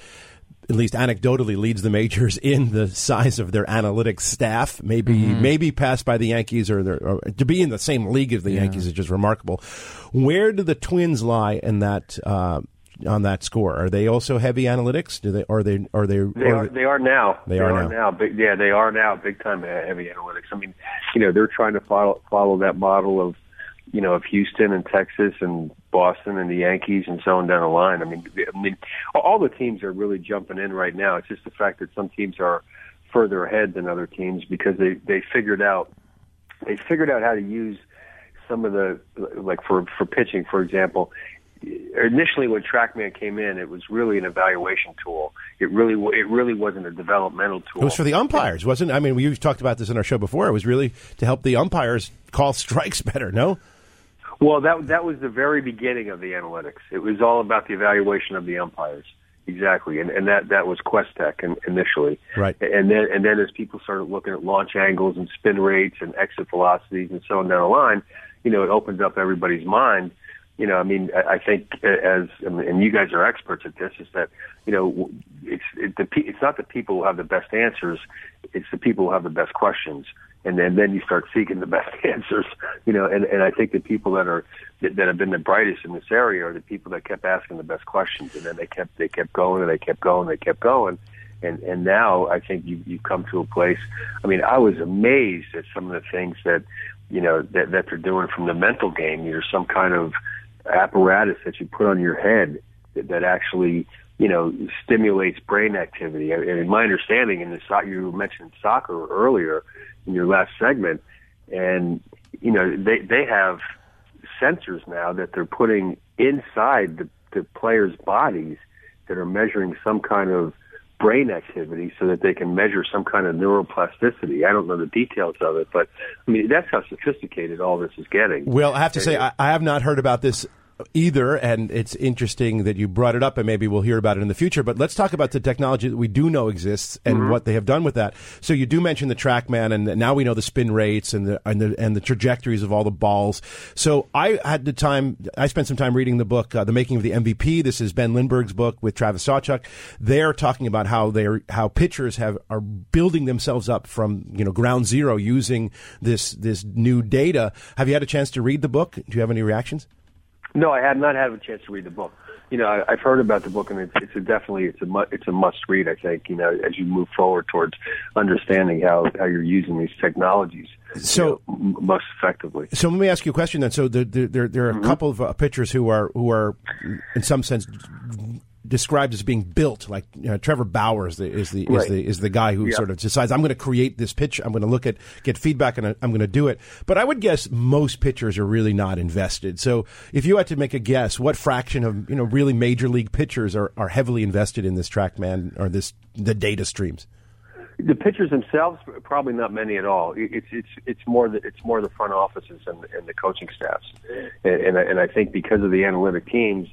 at least anecdotally leads the majors in the size of their analytics staff. Maybe Mm-hmm. maybe passed by the Yankees, or, their- or to be in the same league as the Yankees is just remarkable. Where do the Twins lie in that? Uh, on that score, are they also heavy analytics? Do they? Are they? Are they? They or are. They are now. They are now. Big, yeah, they are now big time heavy analytics. I mean, you know, they're trying to follow follow that model of, you know, of Houston and Texas and Boston and the Yankees and so on down the line. I mean, I mean, all the teams are really jumping in right now. It's just the fact that some teams are further ahead than other teams because they they figured out they figured out how to use some of the like for for pitching, for example. Initially, when TrackMan came in, it was really an evaluation tool. It really it really wasn't a developmental tool. It was for the umpires, wasn't? it? I mean, we talked about this in our show before. It was really to help the umpires call strikes better. No. Well, that that was the very beginning of the analytics. It was all about the evaluation of the umpires. Exactly, and and that that was Questec in, initially, Right. And then and then as people started looking at launch angles and spin rates and exit velocities and so on down the line, you know, it opened up everybody's mind. You know, I mean, I think uh, as and you guys are experts at this, is that you know, it's it, the it's not the people who have the best answers, it's the people who have the best questions, and then then you start seeking the best answers. You know, and and I think the people that are that, that have been the brightest in this area are the people that kept asking the best questions, and then they kept they kept going and they kept going, and they kept going. And and now I think you you've come to a place. I mean, I was amazed at some of the things that you know that that they're doing from the mental game. There's some kind of apparatus that you put on your head that, that actually you know stimulates brain activity. And in my understanding, in the so- you mentioned soccer earlier in your last segment, and you know they they have sensors now that they're putting inside the, the players' bodies that are measuring some kind of brain activity so that they can measure some kind of neuroplasticity. I don't know the details of it, but I mean that's how sophisticated all this is getting. Well, I have to say, I, I have not heard about this either, and it's interesting that you brought it up, and maybe we'll hear about it in the future. But let's talk about the technology that we do know exists and Mm-hmm. what they have done with that. So you do mention the TrackMan, and now we know the spin rates and the and the and the trajectories of all the balls. So I had the time. I spent some time reading the book, uh, "The Making of the MVP." This is Ben Lindbergh's book with Travis Sawchik. They're talking about how they're how pitchers have are building themselves up from you know ground zero using this this new data. Have you had a chance to read the book? Do you have any reactions? No, I have not had a chance to read the book. You know, I, I've heard about the book, and it's, it's a definitely it's a mu- it's a must read. I think you know as you move forward towards understanding how how you're using these technologies So- you know, m- most effectively. So let me ask you a question then. So there, there, there, are a couple of uh, pitchers who are who are, in some sense, described as being built. Like you know, Trevor Bauer is the is the is the is the guy who Yeah. sort of decides I'm going to create this pitch. I'm going to look at get feedback and I'm going to do it. But I would guess most pitchers are really not invested. So if you had to make a guess, what fraction of you know really major league pitchers are, are heavily invested in this TrackMan or this the data streams? The pitchers themselves, probably not many at all. It's it's it's more the it's more the front offices and, and the coaching staffs, and and I, and I think because of the analytic teams,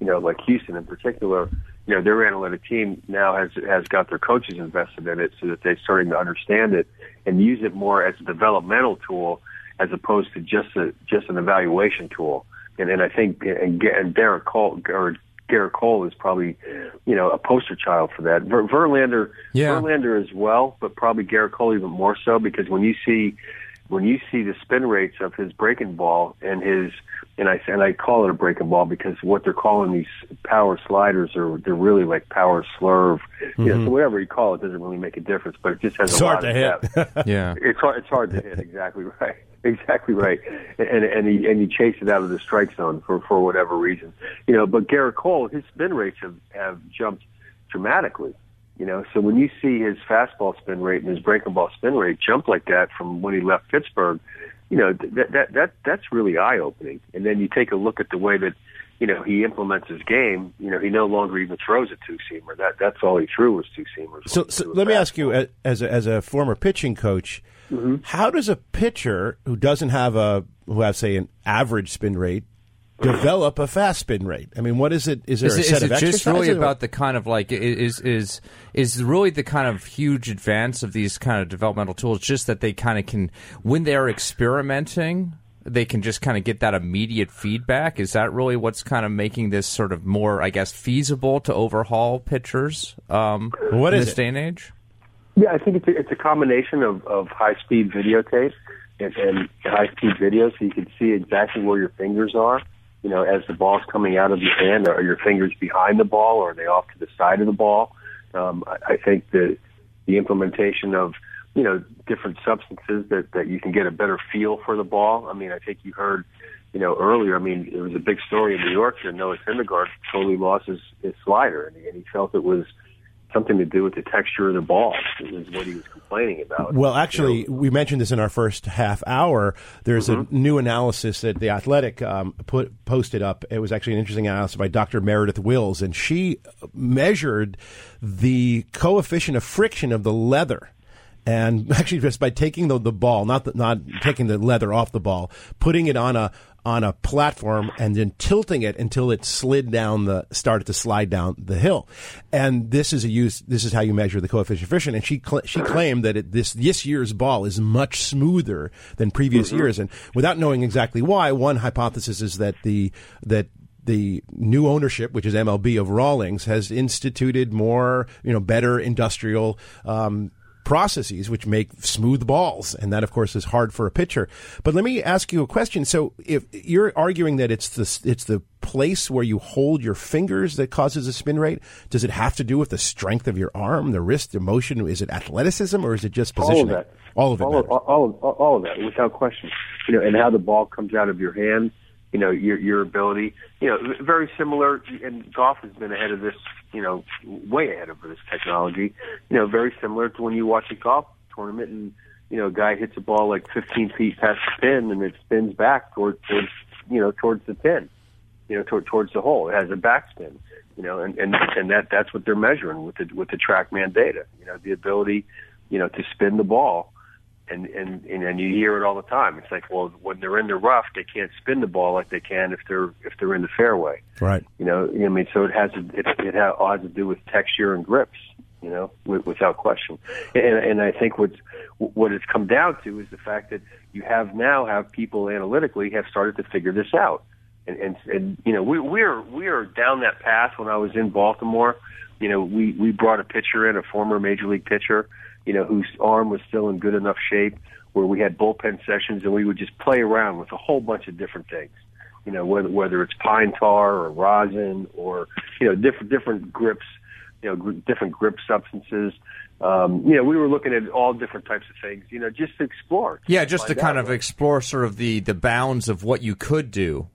you know, like Houston in particular, you know, their analytic team now has has got their coaches invested in it, so that they're starting to understand it and use it more as a developmental tool as opposed to just a just an evaluation tool. And and I think and, and Derek Cole or Gerrit Cole is probably, you know, a poster child for that. Ver, Verlander, Yeah. Verlander as well, but probably Gerrit Cole even more so because when you see when you see the spin rates of his breaking ball and his and I and I call it a breaking ball because what they're calling these power sliders are they're really like power slurve. You know, so mm-hmm. whatever you call it doesn't really make a difference, but it just has It's a hard lot to of hit. Yeah. It's hard. It's hard to hit. Exactly right. Exactly right. And and he and you chase it out of the strike zone for for whatever reason, you know. But Gerrit Cole, his spin rates have have jumped dramatically. You know, so when you see his fastball spin rate and his breaking ball spin rate jump like that from when he left Pittsburgh, you know that that that that's really eye opening. And then you take a look at the way that you know he implements his game. You know, he no longer even throws a two seamer. That that's all he threw was two seamers. So, so let me ask you, as a, as a former pitching coach, mm-hmm. how does a pitcher who doesn't have a who has say an average spin rate develop a fast spin rate? I mean, what is it? Is there is a it, set is of it just really about the kind of like is is is really the kind of huge advance of these kind of developmental tools just that they kind of can when they're experimenting they can just kind of get that immediate feedback is that really what's kind of making this sort of more i guess feasible to overhaul pitchers um What in is this it? day and age Yeah, I think it's a, it's a combination of, of high speed videotape and, and high speed video, so you can see exactly where your fingers are. You know, as the ball's coming out of your hand, are your fingers behind the ball, or are they off to the side of the ball? Um, I, I think the the implementation of you know different substances that that you can get a better feel for the ball. I mean, I think you heard you know earlier. I mean, it was a big story in New York that Noah Syndergaard totally lost his, his slider, and he, and he felt it was something to do with the texture of the ball. Is what he was complaining about. Well, actually, we mentioned this in our first half hour. There's Mm-hmm. a new analysis that the Athletic um, put posted up. It was actually an interesting analysis by Dr. Meredith Wills, and she measured the coefficient of friction of the leather. And actually, just by taking the, the ball, not the, not taking the leather off the ball, putting it on a on a platform and then tilting it until it slid down the started to slide down the hill. And this is a use. This is how you measure the coefficient of friction. And she cl- she claimed that it, this this year's ball is much smoother than previous years. And without knowing exactly why, one hypothesis is that the that the new ownership, which is MLB of Rawlings, has instituted more, you know, better industrial um, processes which make smooth balls, and that, of course, is hard for a pitcher. But let me ask you a question. So, if you're arguing that it's the it's the place where you hold your fingers that causes a spin rate, does it have to do with the strength of your arm, the wrist, the motion? Is it athleticism, or is it just position all of that. All of it. All of, all, of, all of that, without question. You know, and how the ball comes out of your hand. You know, your your ability. You know, very similar. And golf has been ahead of this. You know, way ahead of this technology. You know, very similar to when you watch a golf tournament and you know, a guy hits a ball like 15 feet past the pin and it spins back towards towards you know towards the pin. You know, toward, towards the hole. It has a backspin. You know, and and and that that's what they're measuring with the with the TrackMan data. You know, the ability, you know, to spin the ball and and and, and you hear it all the time. It's like, well, when they're in the rough, they can't spin the ball like they can if they're if they're in the fairway. Right. You know, I mean, so it has it it has, to do with texture and grips. You know, with, without question. And and I think what's what it's come down to is the fact that you have now have people analytically have started to figure this out. And and, and you know, we we're we are down that path. When I was in Baltimore, you know, we we brought a pitcher in, a former major league pitcher you know, whose arm was still in good enough shape where we had bullpen sessions and we would just play around with a whole bunch of different things. You know, whether whether it's pine tar or rosin or you know different different grips, you know, gr- different grip substances. Um, you know, we were looking at all different types of things. You know, just to explore. yeah just to kind of explore sort of the the bounds of what you could do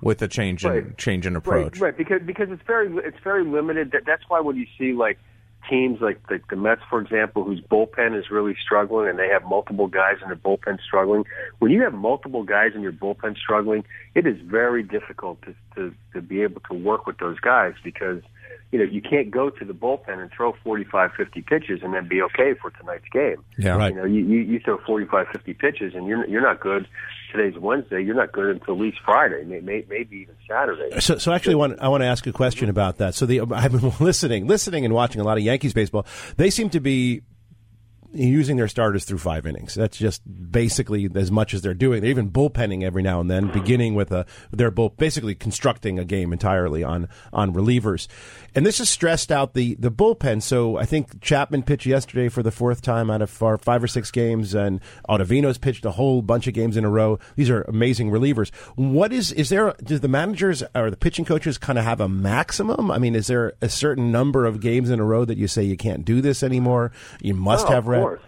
with a change in Right. change in approach Right, right. Because because it's very it's very limited. That, that's why when you see like teams like the, the Mets, for example, whose bullpen is really struggling, and they have multiple guys in their bullpen struggling. When you have multiple guys in your bullpen struggling, it is very difficult to to, to be able to work with those guys because you know you can't go to the bullpen and throw 45, 50 pitches and then be okay for tonight's game. Yeah. Right. You know, you, you, you throw 45, 50 pitches and you're you're not good. Today's Wednesday. You're not good until at least Friday, may, may, maybe even Saturday. So, so actually, one, I want to ask a question about that. So, the I've been listening, listening, and watching a lot of Yankees baseball. They seem to be using their starters through five innings. That's just basically as much as they're doing. They're even bullpenning every now and then, beginning with a they're bull, basically constructing a game entirely on on relievers. And this has stressed out the the bullpen. So I think Chapman pitched yesterday for the fourth time out of five or six games, and Ottavino's pitched a whole bunch of games in a row. These are amazing relievers. What is is there? Do the managers or the pitching coaches kind of have a maximum? I mean, is there a certain number of games in a row that you say you can't do this anymore? You must Oh, have rest. Course.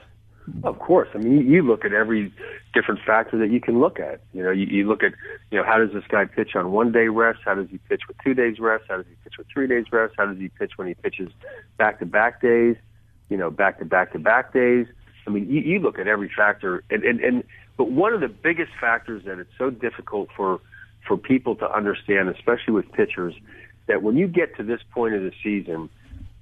Of course. I mean, you, look at every different factor that you can look at. You know, you, you look at, you know, how does this guy pitch on one day rest? How does he pitch with two days rest? How does he pitch with three days rest? How does he pitch when he pitches back to back days? You know, back to back to back days. I mean, you, you look at every factor, and, and and but one of the biggest factors that it's so difficult for for people to understand, especially with pitchers, that when you get to this point of the season,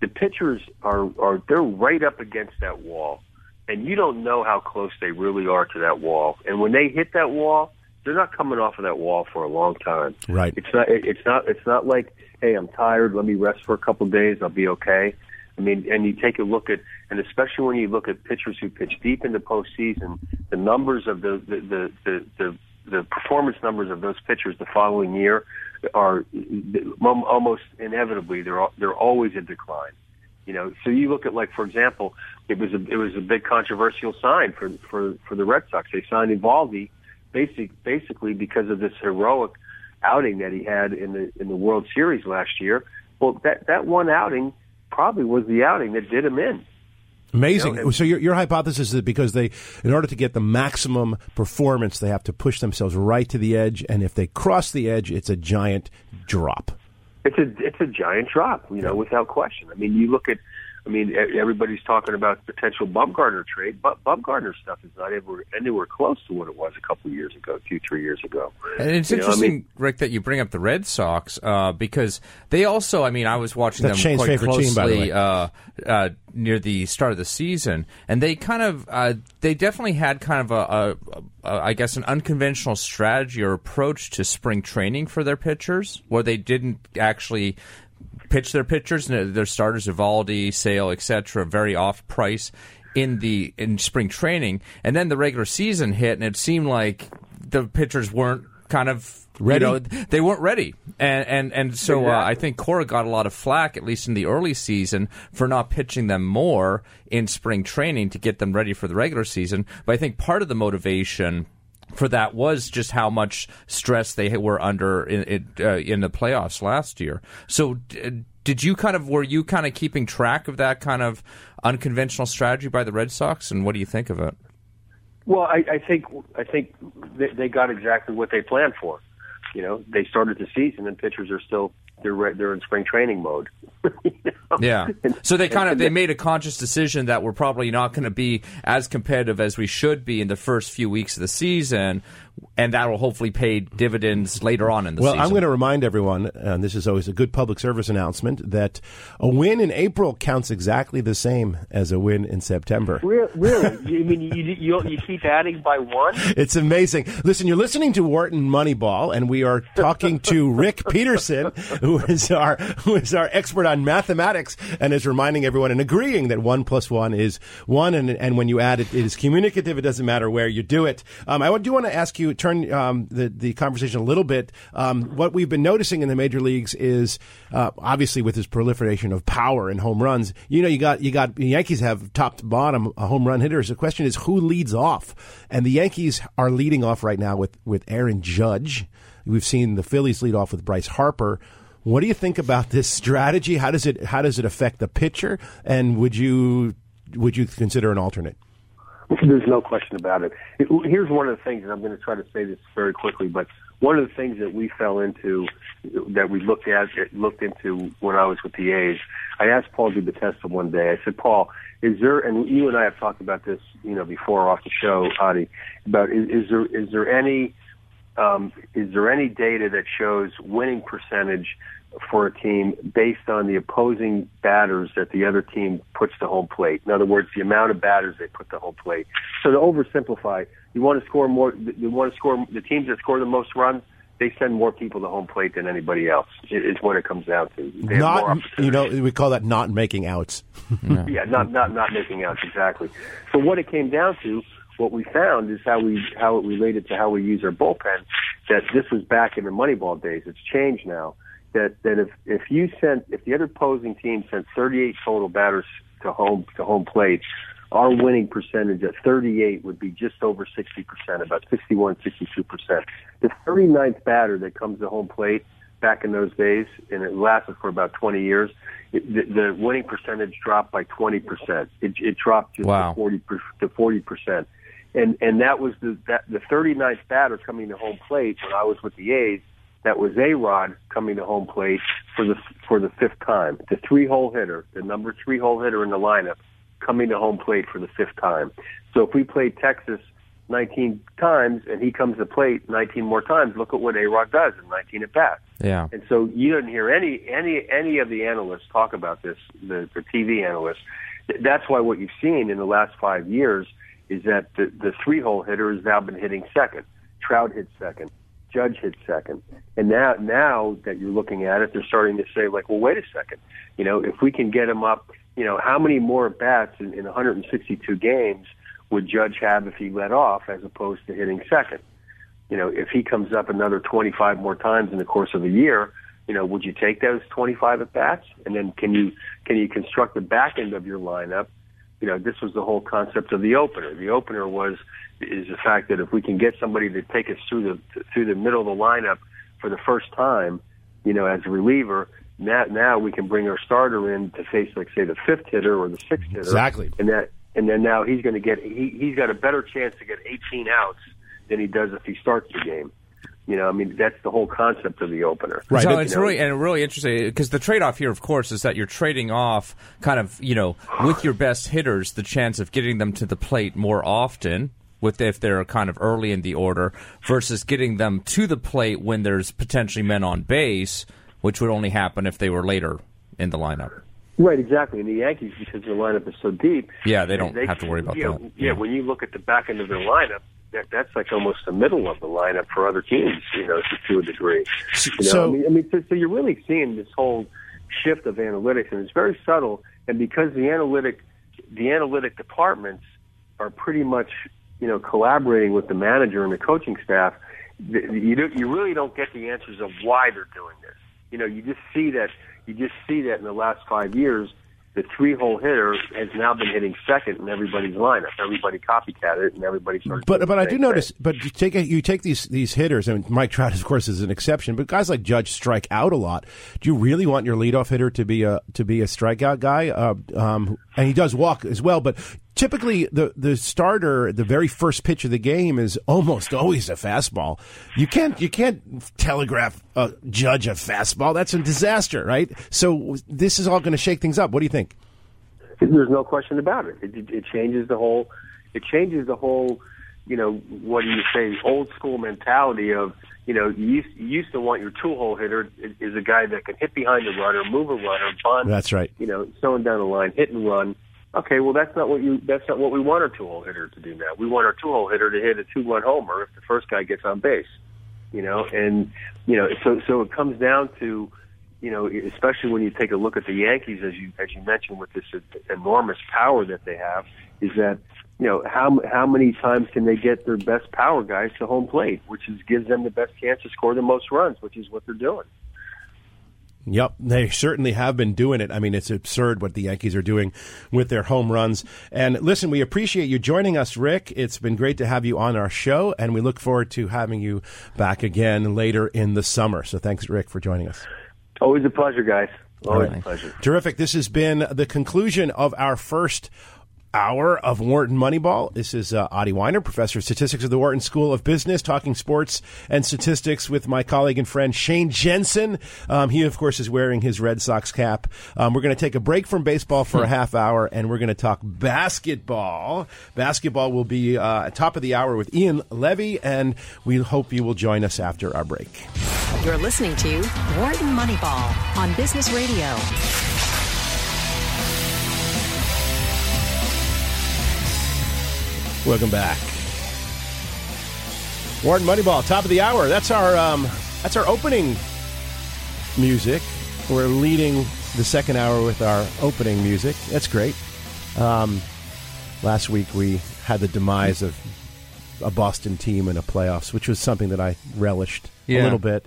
the pitchers are are they're right up against that wall, and you don't know how close they really are to that wall. And when they hit that wall, they're not coming off of that wall for a long time. Right. It's not. it- It's not. It's not like, hey, I'm tired. Let me rest for a couple of days. I'll be okay. I mean, and you take a look at, and especially when you look at pitchers who pitch deep into postseason, the numbers of the the the the, the, the performance numbers of those pitchers the following year are almost inevitably they're they're always in decline. You know, so you look at like for example, it was a it was a big controversial sign for for for the Red Sox. They signed Eovaldi basic basically because of this heroic outing that he had in the in the World Series last year. Well, that that one outing probably was the outing that did him in. Amazing. You know, so your your hypothesis is that because they, in order to get the maximum performance, they have to push themselves right to the edge, and if they cross the edge, it's a giant drop. It's a it's a giant drop, you know, without question. I mean, you look at, I mean, e- everybody's talking about potential Bumgarner trade, but Bumgarner stuff is not ever anywhere close to what it was a couple of years ago, two three years ago. And it's You know, I interesting, mean- Rick, that you bring up the Red Sox uh, because they also. I mean, I was watching That's them Shane's quite closely team, by the. Uh, uh, near the start of the season, and they kind of, uh, they definitely had kind of a, a, a, I guess, an unconventional strategy or approach to spring training for their pitchers, where they didn't actually pitch their pitchers, and their starters, Eovaldi, Sale, etc., very off price in the in spring training, and then the regular season hit, and it seemed like the pitchers weren't kind of Ready? You know, they weren't ready, and and and so uh, I think Cora got a lot of flack, at least in the early season, for not pitching them more in spring training to get them ready for the regular season. But I think part of the motivation for that was just how much stress they were under in in, uh, in the playoffs last year. So. D- did you kind of were you kind of keeping track of that kind of unconventional strategy by the Red Sox, and what do you think of it? Well, I, I think I think they, they got exactly what they planned for. You know, they started the season and pitchers are still they're they're in spring training mode. Yeah. So they kind of they they- made a conscious decision that we're probably not going to be as competitive as we should be in the first few weeks of the season, and that will hopefully pay dividends later on in the well, season. Well, I'm going to remind everyone, and this is always a good public service announcement, that a win in April counts exactly the same as a win in September. Re- really? You mean you, you you keep adding by one? It's amazing. Listen, you're listening to Wharton Moneyball, and we are talking to Rick Peterson, who is our who is our expert on mathematics, and is reminding everyone and agreeing that one plus one is one, and and when you add it, it is communicative. It doesn't matter where you do it. Um, I do want to ask you turn um, the the conversation a little bit. Um, what we've been noticing in the major leagues is uh, obviously with this proliferation of power and home runs. You know, you got you got the Yankees have top to bottom home run hitters. The question is who leads off, and the Yankees are leading off right now with with Aaron Judge. We've seen the Phillies lead off with Bryce Harper. What do you think about this strategy? How does it how does it affect the pitcher? And would you would you consider an alternate? There's no question about it. Here's one of the things, and I'm going to try to say this very quickly, but one of the things that we fell into, that we looked at, looked into when I was with the A's, I asked Paul DePodesta one day. I said, Paul, is there, and you and I have talked about this, you know, before off the show, Adi, about is, is there is there any um, is there any data that shows winning percentage for a team based on the opposing batters that the other team puts to home plate? In other words, the amount of batters they put to home plate. So to oversimplify, you want to score more. You want to score the teams that score the most runs. They send more people to home plate than anybody else. It- It's what it comes down to. They Not you know we call that not making outs. yeah, not not not making outs exactly. So what it came down to, what we found is how we how it related to how we use our bullpen. That this was back in the Moneyball days. It's changed now. That that if if you sent if the other opposing team sent 38 total batters to home to home plate, our winning percentage at 38 would be just over 60 percent, about 61, 62 percent. The 39th batter that comes to home plate back in those days, and it lasted for about 20 years, it, the, the winning percentage dropped by 20 percent. It, it dropped just Wow. to 40 to 40 percent, and and that was the that the 39th batter coming to home plate when I was with the A's. That was A Rod coming to home plate for the for the fifth time. The three hole hitter, the number three hole hitter in the lineup, coming to home plate for the fifth time. So if we played Texas 19 times and he comes to plate 19 more times, look at what A Rod does in 19 at bats. yeah. And so you didn't hear any any any of the analysts talk about this, the, the TV analysts. That's why what you've seen in the last five years is that the, the three hole hitter has now been hitting second. Trout hit second, Judge hit second, and now now that you're looking at it, they're starting to say like, well, wait a second, you know, if we can get him up, you know, how many more bats in, in 162 games would Judge have if he let off as opposed to hitting second? You know, if he comes up another 25 more times in the course of a year, you know, would you take those 25 at bats? And then can you can you construct the back end of your lineup? You know, this was the whole concept of the opener. The opener was is the fact that if we can get somebody to take us through the through the middle of the lineup for the first time, you know, as a reliever, now now we can bring our starter in to face like say the fifth hitter or the sixth hitter. Exactly. And that and then now he's going to get he he's got a better chance to get 18 outs than he does if he starts the game. You know, I mean, that's the whole concept of the opener. Right. So You it's know, really and really interesting because the trade-off here, of course, is that you're trading off kind of you know with your best hitters the chance of getting them to the plate more often. With if they're kind of early in the order versus getting them to the plate when there's potentially men on base, which would only happen if they were later in the lineup. Right, exactly. And the Yankees, because their lineup is so deep, Yeah, they don't have to worry about yeah, that. Yeah, when you look at the back end of their lineup, that that's like almost the middle of the lineup for other teams, you know, to, to a degree. You know, so- I mean, I mean, so, so you're really seeing this whole shift of analytics, and it's very subtle. And because the analytic, the analytic departments are pretty much, you know, collaborating with the manager and the coaching staff, you don't, you really don't get the answers of why they're doing this. You know, you just see that you just see that in the last five years, the three-hole hitter has now been hitting second in everybody's lineup. Everybody copycat it, and everybody started. But but I do thing. notice. But you take you take these these hitters, and Mike Trout, of course, is an exception. But guys like Judge strike out a lot. Do you really want your leadoff hitter to be a to be a strikeout guy? Uh, um, and he does walk as well. But typically, the the starter, the very first pitch of the game is almost always a fastball. You can't you can't telegraph a Judge a fastball. That's a disaster, right? So this is all going to shake things up. What do you think? There's no question about it. It, it. changes the whole. It changes the whole. You know, what do you say? Old school mentality of you know you used, you used to want your two hole hitter is, is a guy that can hit behind the runner, move a runner, bunt. That's right. You know, slowing down the line, hit and run. Okay, well that's not what you. That's not what we want our two hole hitter to do now. We want our two hole hitter to hit a two run homer if the first guy gets on base. You know, and you know, so so it comes down to you know, especially when you take a look at the Yankees, as you as you mentioned, with this enormous power that they have, is that you know how how many times can they get their best power guys to home plate, which is gives them the best chance to score the most runs, which is what they're doing. Yep, they certainly have been doing it. I mean, it's absurd what the Yankees are doing with their home runs. And listen, we appreciate you joining us, Rick. It's been great to have you on our show, and we look forward to having you back again later in the summer. So thanks, Rick, for joining us. Always a pleasure, guys. Always right. a pleasure. Terrific. This has been the conclusion of our first hour of Wharton Moneyball. This is uh, Adi Wyner, professor of statistics at the Wharton School of Business, talking sports and statistics with my colleague and friend Shane Jensen. Um, he, of course, is wearing his Red Sox cap. Um, we're going to take a break from baseball for a half hour, and we're going to talk basketball. Basketball will be uh, at top of the hour with Ian Levy, and we hope you will join us after our break. You're listening to Wharton Moneyball on Business Radio. Welcome back. Wharton Moneyball, top of the hour. That's our um, that's our opening music. We're leading the second hour with our opening music. That's great. Um, last week we had the demise of a Boston team in a playoffs, which was something that I relished a little bit.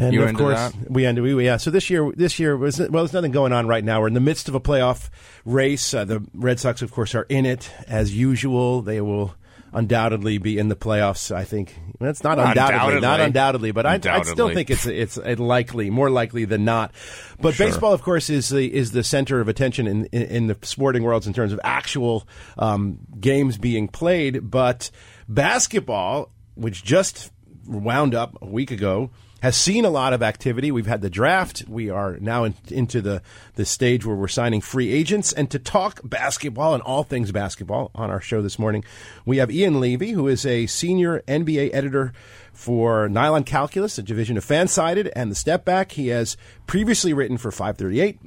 And You of course, that? we ended. We, yeah. So this year, this year was well. There's nothing going on right now. We're in the midst of a playoff race. Uh, the Red Sox, of course, are in it as usual. They will undoubtedly be in the playoffs. I think that's not undoubtedly, Undoubtedly. not undoubtedly, but I, I still think it's it's likely, more likely than not. But Sure. baseball, of course, is the is the center of attention in in, in the sporting worlds in terms of actual um, games being played. But basketball, which just wound up a week ago, has seen a lot of activity. We've had the draft. We are now in, into the, the stage where we're signing free agents. And to talk basketball and all things basketball on our show this morning, we have Ian Levy, who is a senior NBA editor for Nylon Calculus, a division of FanSided, and the Step Back. He has previously written for 538.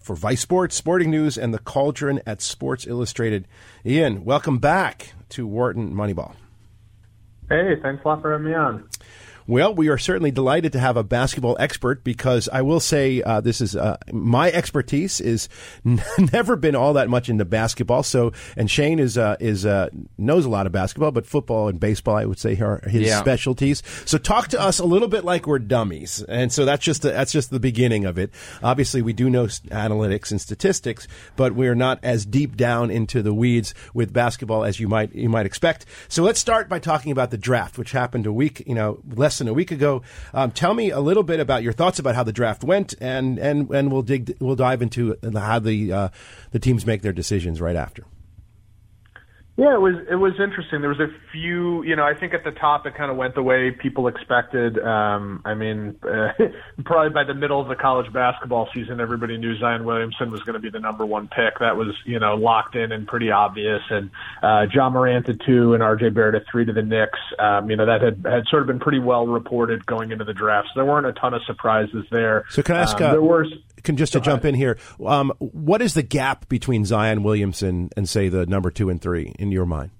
For Vice Sports, Sporting News, and the Cauldron at Sports Illustrated. Ian, welcome back to Wharton Moneyball. Hey, thanks a lot for having me on. Well, we are certainly delighted to have a basketball expert because I will say uh, this is uh, my expertise is n- never been all that much into basketball. So, and Shane is uh, is uh, knows a lot of basketball, but football and baseball, I would say, are his Yeah. specialties. So, talk to us a little bit like we're dummies, and so that's just the, that's just the beginning of it. Obviously, we do know analytics and statistics, but we're not as deep down into the weeds with basketball as you might you might expect. So, let's start by talking about the draft, which happened a week, you know, less a week ago. Um, tell me a little bit about your thoughts about how the draft went, and and and we'll dig we'll dive into how the uh, the teams make their decisions right after. Yeah, it was it was interesting. There was a few, you know, I think at the top it kind of went the way people expected. Um, I mean, uh, probably by the middle of the college basketball season, everybody knew Zion Williamson was going to be the number one pick. That was, you know, locked in and pretty obvious. And uh, Ja Morant at two and R.J. Barrett at three to the Knicks. Um, you know, that had had sort of been pretty well reported going into the draft. So there weren't a ton of surprises there. So can I ask? Um, uh, there were can just to jump in here. Um, what is the gap between Zion Williamson and say the number two and three in your mind?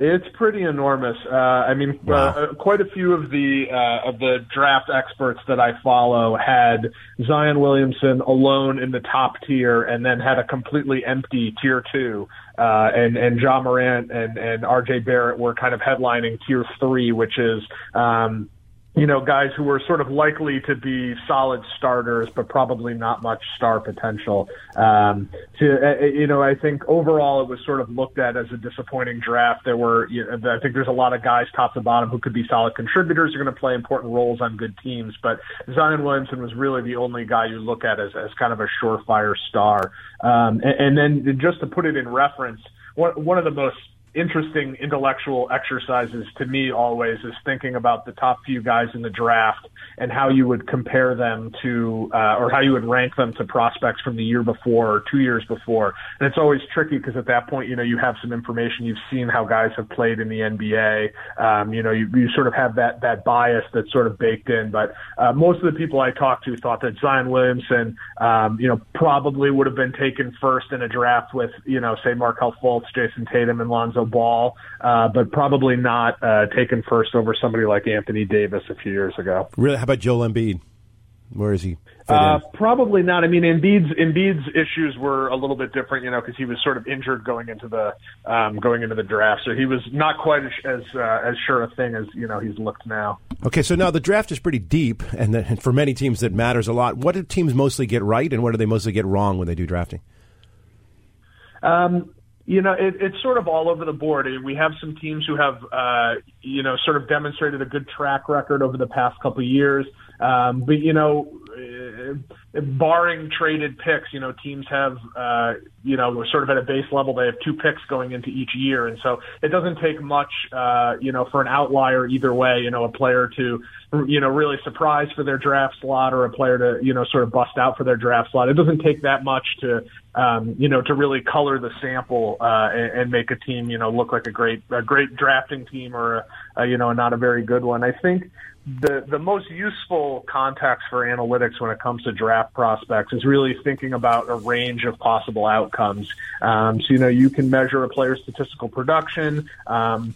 It's pretty enormous. Uh, I mean, uh, uh, quite a few of the uh, of the draft experts that I follow had Zion Williamson alone in the top tier, and then had a completely empty tier two. Uh, and and Ja Morant and and R.J. Barrett were kind of headlining tier three, which is. Um, you know, guys who were sort of likely to be solid starters, but probably not much star potential. Um, to, uh, you know, I think overall it was sort of looked at as a disappointing draft. There were, you know, I think there's a lot of guys top to bottom who could be solid contributors, are going to play important roles on good teams, but Zion Williamson was really the only guy you look at as, as kind of a surefire star. Um, and, and then just to put it in reference, one, one of the most interesting intellectual exercises to me always is thinking about the top few guys in the draft and how you would compare them to uh, or how you would rank them to prospects from the year before or two years before. And it's always tricky because at that point you know you have some information. You've seen how guys have played in the NBA um, you know you, you sort of have that that bias that's sort of baked in. But uh, most of the people I talked to thought that Zion Williamson um, you know probably would have been taken first in a draft with you know say Markelle Fultz Jayson Tatum and Lonzo Ball, uh, but probably not uh, taken first over somebody like Anthony Davis a few years ago. Really? How about Joel Embiid? Where is he? Uh, probably not. I mean, Embiid's Embiid's issues were a little bit different, you know, because he was sort of injured going into the um, going into the draft, so he was not quite as as, uh, as sure a thing as you know he's looked now. Okay, so now the draft is pretty deep, and, the, and for many teams that matters a lot. What do teams mostly get right, and what do they mostly get wrong when they do drafting? Um, you know, it, it's sort of all over the board. We have some teams who have, uh, you know, sort of demonstrated a good track record over the past couple of years. Um, but you know, uh, barring traded picks, you know, teams have, uh, you know, sort of at a base level. They have two picks going into each year, and so it doesn't take much, uh, you know, for an outlier either way. You know, a player to, you know, really surprise for their draft slot, or a player to, you know, sort of bust out for their draft slot. It doesn't take that much to, um, you know, to really color the sample uh, and, and make a team, you know, look like a great, a great drafting team or, a, a, you know, not a very good one. I think the the most useful context for analytics when it comes to draft prospects is really thinking about a range of possible outcomes. Um, so you know you can measure a player's statistical production. Um,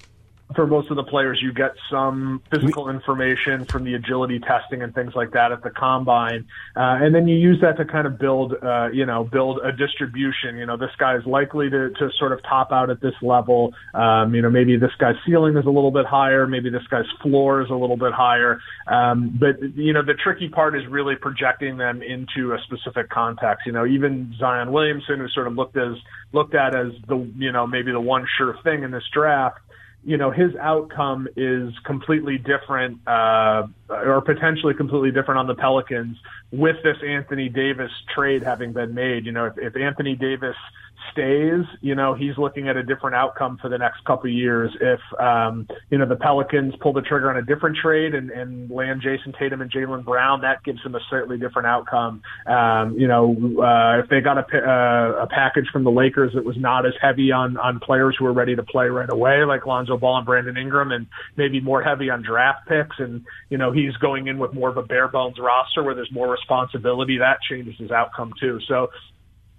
for most of the players, you get some physical information from the agility testing and things like that at the combine, uh, and then you use that to kind of build, uh, you know, build a distribution. You know, this guy is likely to, to sort of top out at this level. Um, you know, maybe this guy's ceiling is a little bit higher, maybe this guy's floor is a little bit higher. Um, but you know, the tricky part is really projecting them into a specific context. You know, even Zion Williamson, who sort of looked as looked at as the you know maybe the one sure thing in this draft you know his outcome is completely different uh, or potentially completely different on the Pelicans with this Anthony Davis trade having been made. You know, if, if Anthony Davis stays, you know, he's looking at a different outcome for the next couple of years. If um, you know the Pelicans pull the trigger on a different trade and, and land Jayson Tatum and Jaylen Brown, that gives him a slightly different outcome. Um, you know, uh, if they got a, uh, a package from the Lakers that was not as heavy on on players who are ready to play right away, like Lonzo Ball and Brandon Ingram, and maybe more heavy on draft picks, and you know he's going in with more of a bare bones roster where there's more responsibility, that changes his outcome too. So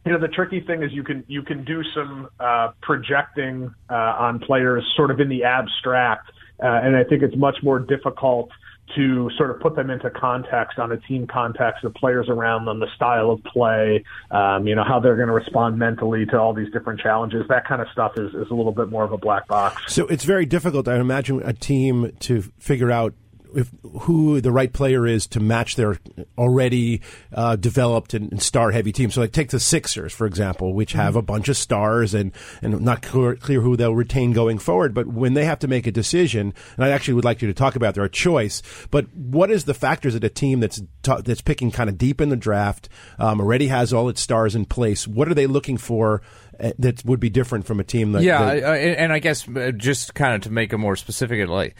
you know the tricky thing is you can you can do some uh, projecting uh, on players sort of in the abstract uh, and I think it's much more difficult to sort of put them into context on a team context, the players around them, the style of play, um, you know, how they're going to respond mentally to all these different challenges. That kind of stuff is, is a little bit more of a black box. So it's very difficult, I imagine, a team to figure out if who the right player is to match their already uh, developed and, and star heavy team. So, like take the Sixers for example, which have a bunch of stars and and not clear, clear who they'll retain going forward. But when they have to make a decision, and I actually would like you to talk about their choice, but what is the factors that a team that's that's picking kind of deep in the draft um, already has all its stars in place? What are they looking for? Uh, That would be different from a team that yeah, that- I- I- and I guess uh, just kind of to make it more specific, like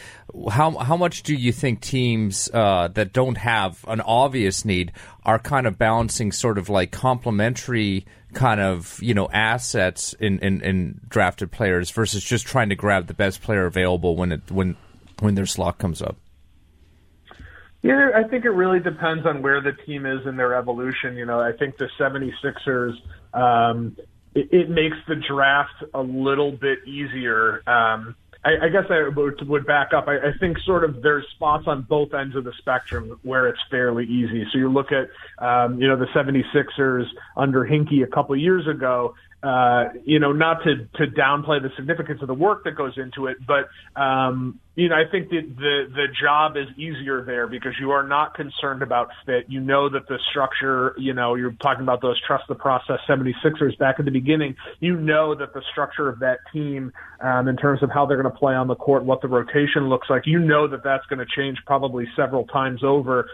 how how much do you think teams uh, that don't have an obvious need are kind of balancing sort of like complementary kind of you know assets in, in, in drafted players versus just trying to grab the best player available when it when when their slot comes up. Yeah, I think it really depends on where the team is in their evolution. You know, I think the 76ers, um, it, it makes the draft a little bit easier. Um, I, I guess I would, would back up. I, I think sort of there's spots on both ends of the spectrum where it's fairly easy. So you look at, um, you know, the 76ers under Hinkie a couple years ago, uh, you know, not to, to downplay the significance of the work that goes into it, but, um, you know, I think that the, the job is easier there because you are not concerned about fit. You know that the structure, you know, you're talking about those trust the process 76ers back at the beginning. You know that the structure of that team, um, in terms of how they're going to play on the court, what the rotation looks like, you know that that's going to change probably several times over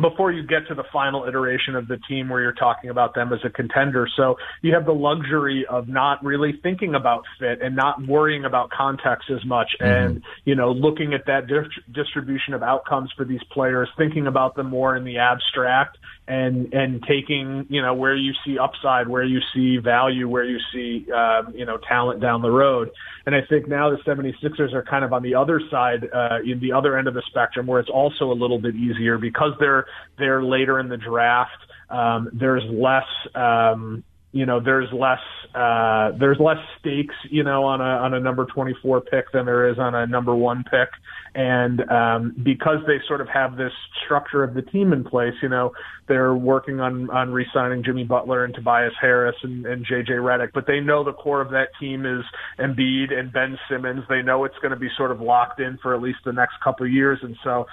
before you get to the final iteration of the team where you're talking about them as a contender. So you have the luxury of not really thinking about fit and not worrying about context as much mm-hmm. and, you know, looking at that dif- distribution of outcomes for these players, thinking about them more in the abstract and, and taking, you know, where you see upside, where you see value, where you see, um, you know, talent down the road. And I think now the 76ers are kind of on the other side, uh, in the other end of the spectrum where it's also a little bit easier because they're, they're later in the draft. Um, there's less, um, you know, there's less, uh, there's less stakes, you know, on a, on a number 24 pick than there is on a number one pick. And, um, because they sort of have this structure of the team in place, you know, they're working on, on re-signing Jimmy Butler and Tobias Harris and, and JJ Redick, but they know the core of that team is Embiid and Ben Simmons. They know it's going to be sort of locked in for at least the next couple of years. And so,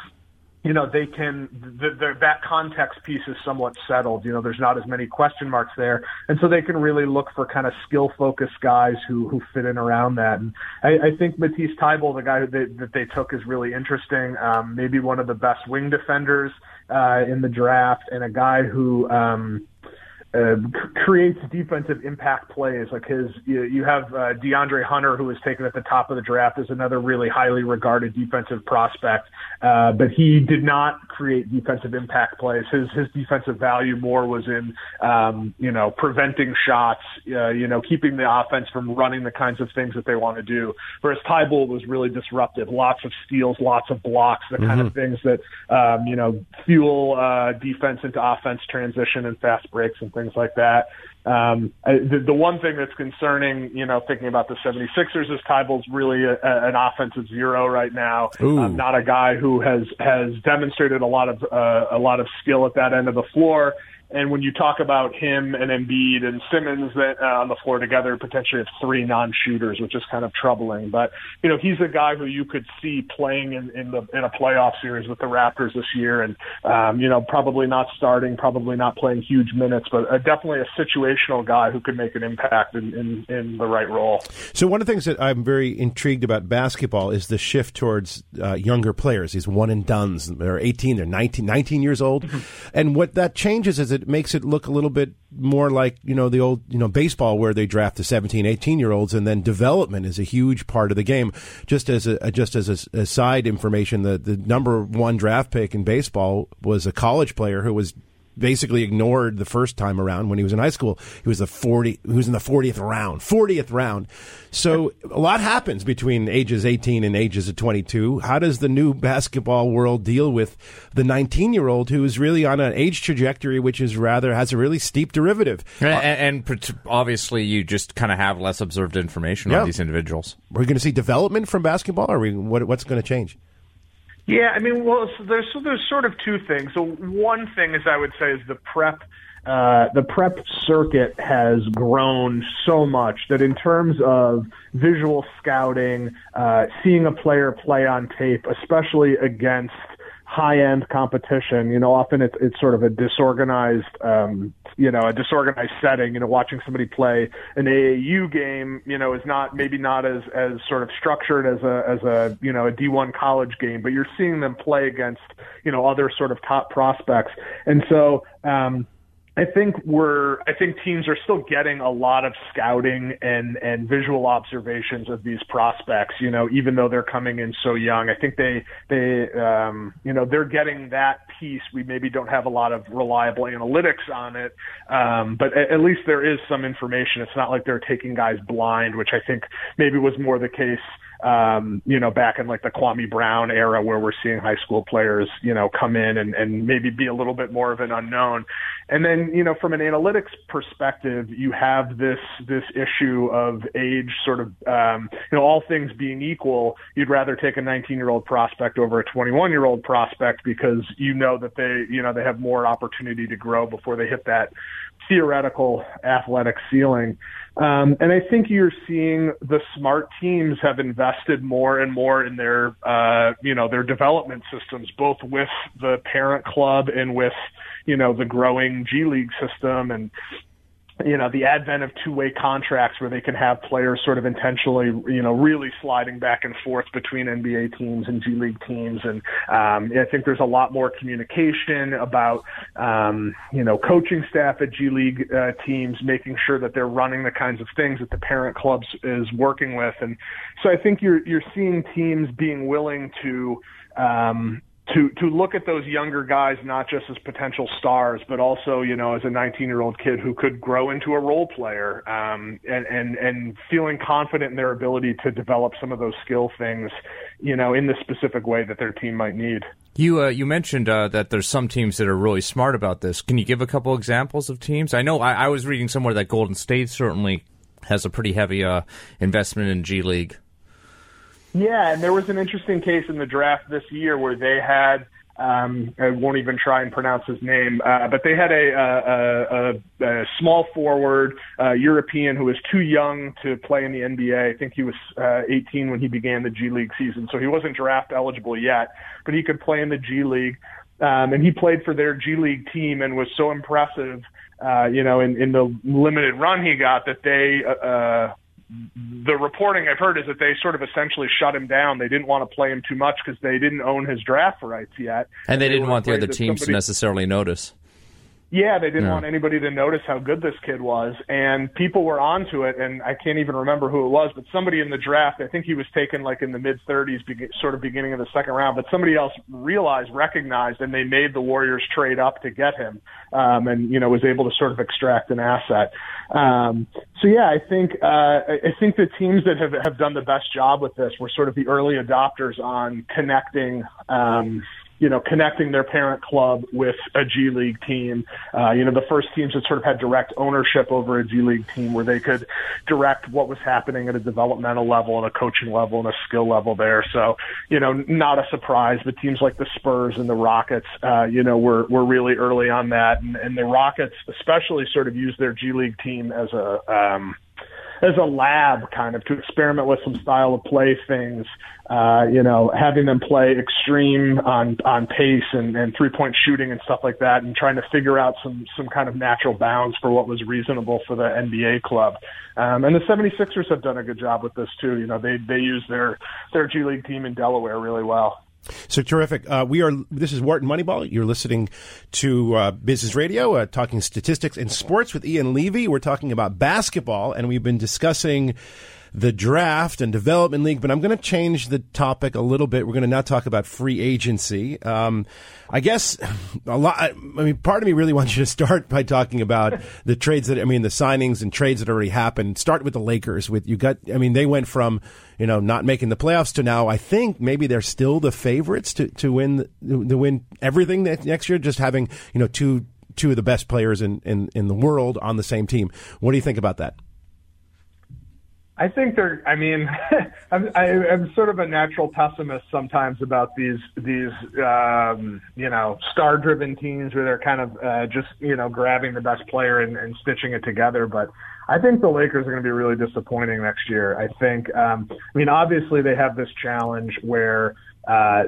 you know, they can, the, the, that context piece is somewhat settled. You know, there's not as many question marks there. And so they can really look for kind of skill focused guys who, who fit in around that. And I, I think Matisse Thybulle, the guy who they, that they took is really interesting. Um, maybe one of the best wing defenders, uh, in the draft and a guy who, um, uh, creates defensive impact plays. Like his, you, you have uh, DeAndre Hunter, who was taken at the top of the draft, is another really highly regarded defensive prospect. Uh, but he did not create defensive impact plays. His his defensive value more was in, um, you know, preventing shots, uh, you know, keeping the offense from running the kinds of things that they want to do. Whereas Thybulle was really disruptive. Lots of steals, lots of blocks, the kind of things that, um, you know, fuel uh, defense into offense transition and fast breaks and things like that. Um, I, the, the one thing that's concerning, you know, thinking about the 76ers is Thybulle's really a, a, an offensive zero right now. Um, not a guy who has has demonstrated a lot of uh, a lot of skill at that end of the floor. And when you talk about him and Embiid and Simmons that uh, on the floor together, potentially have three non-shooters, which is kind of troubling. But you know, he's a guy who you could see playing in, in the in a playoff series with the Raptors this year, and um, you know, probably not starting, probably not playing huge minutes, but uh, definitely a situational guy who could make an impact in, in in the right role. So one of the things that I'm very intrigued about basketball is the shift towards uh, younger players. These one and dones. They're 18, they're 19, 19 years old, and what that changes is it makes it look a little bit more like you know the old you know baseball where they draft the 17, 18 year olds, and then development is a huge part of the game. Just as a just as a, a side information, the the number one draft pick in baseball was a college player who was basically ignored the first time around when he was in high school. He was the 40, he was in the 40th round, 40th round. So a lot happens between ages 18 and ages of 22. How does the new basketball world deal with the 19 year old who is really on an age trajectory which is rather has a really steep derivative? And, and obviously, you just kind of have less observed information Yeah. on these individuals. We're going to see development from basketball, or we, what, what's going to change? Yeah, I mean, well, so there's so there's sort of two things. So one thing is I would say is the prep. Uh, the prep circuit has grown so much that in terms of visual scouting, uh, seeing a player play on tape, especially against high-end competition, you know, often it's, it's sort of a disorganized, um, you know, a disorganized setting. You know, watching somebody play an AAU game, you know, is not maybe not as as sort of structured as a as a you know a D1 college game, but you're seeing them play against you know other sort of top prospects, and so. Um, I think we're I think teams are still getting a lot of scouting and and visual observations of these prospects, you know, even though they're coming in so young. I think they they um you know, they're getting that piece. We maybe don't have a lot of reliable analytics on it. Um but at, at least there is some information. It's not like they're taking guys blind, which I think maybe was more the case um, you know, back in like the Kwame Brown era where we're seeing high school players, you know, come in and, and maybe be a little bit more of an unknown. And then, you know, from an analytics perspective, you have this, this issue of age sort of, um, you know, all things being equal, you'd rather take a 19 year old prospect over a 21 year old prospect because you know that they, you know, they have more opportunity to grow before they hit that theoretical athletic ceiling. Um, and I think you're seeing the smart teams have invested more and more in their, uh, you know, their development systems, both with the parent club and with, you know, the growing G League system and, you know, the advent of two-way contracts where they can have players sort of intentionally, you know, really sliding back and forth between NBA teams and G League teams. And um, I think there's a lot more communication about, um, you know, coaching staff at G League uh, teams, making sure that they're running the kinds of things that the parent clubs is working with. And so I think you're you're seeing teams being willing to. Um, to to look at those younger guys not just as potential stars, but also you know as a 19 year old kid who could grow into a role player, um, and and and feeling confident in their ability to develop some of those skill things, you know, in the specific way that their team might need. You uh, you mentioned uh, that there's some teams that are really smart about this. Can you give a couple examples of teams? I know I, I was reading somewhere that Golden State certainly has a pretty heavy uh, investment in G League. Yeah, and there was an interesting case in the draft this year where they had. Um, I won't even try and pronounce his name, uh, but they had a, a, a, a small forward uh, European who was too young to play in the NBA. I think he was uh, 18 when he began the G League season, so he wasn't draft eligible yet, but he could play in the G League. Um, and he played for their G League team and was so impressive, uh, you know, in, in the limited run he got that they uh, the reporting I've heard is that they sort of essentially shut him down. They didn't want to play him too much because they didn't own his draft rights yet, and they didn't want the other teams to necessarily notice. Yeah, they didn't Yeah. want anybody to notice how good this kid was, and people were onto it. And I can't even remember who it was, but somebody in the draft, I think he was taken like in the mid 30s, be- sort of beginning of the second round. But somebody else realized, recognized, and they made the Warriors trade up to get him, um, and you know was able to sort of extract an asset. Um, so yeah, I think uh, I I think the teams that have have done the best job with this were sort of the early adopters on connecting. Um, you know, connecting their parent club with a G League team. Uh, you know, the first teams that sort of had direct ownership over a G League team where they could direct what was happening at a developmental level and a coaching level and a skill level there. So, you know, not a surprise, but teams like the Spurs and the Rockets, uh, you know, were, were really early on that. And, and the Rockets especially sort of used their G League team as a, um, as a lab kind of to experiment with some style of play things. Uh, you know, having them play extreme on on pace and, and three point shooting and stuff like that, and trying to figure out some some kind of natural bounds for what was reasonable for the NBA club. Um, and the 76ers have done a good job with this too. You know, they they use their their G League team in Delaware really well. So terrific. Uh, we are. This is Wharton Moneyball. You're listening to uh, Business Radio, uh, talking statistics and sports with Ian Levy. We're talking about basketball, and we've been discussing the draft and development league. But I'm going to change the topic a little bit. We're going to now talk about free agency. Um, I guess a lot. I mean, part of me really wants you to start by talking about the trades that I mean, the signings and trades that already happened. Start with the Lakers. With you got, I mean, they went from you know not making the playoffs to now. I think maybe they're still the favorites to to win to win everything next year. Just having you know two two of the best players in, in, in the world on the same team. What do you think about that? I think they're. I mean, I'm, I, am sort of a natural pessimist sometimes about these these um, you know star-driven teams where they're kind of uh, just you know grabbing the best player and, and stitching it together. But I think the Lakers are going to be really disappointing next year. I think. Um, I mean, obviously they have this challenge where uh,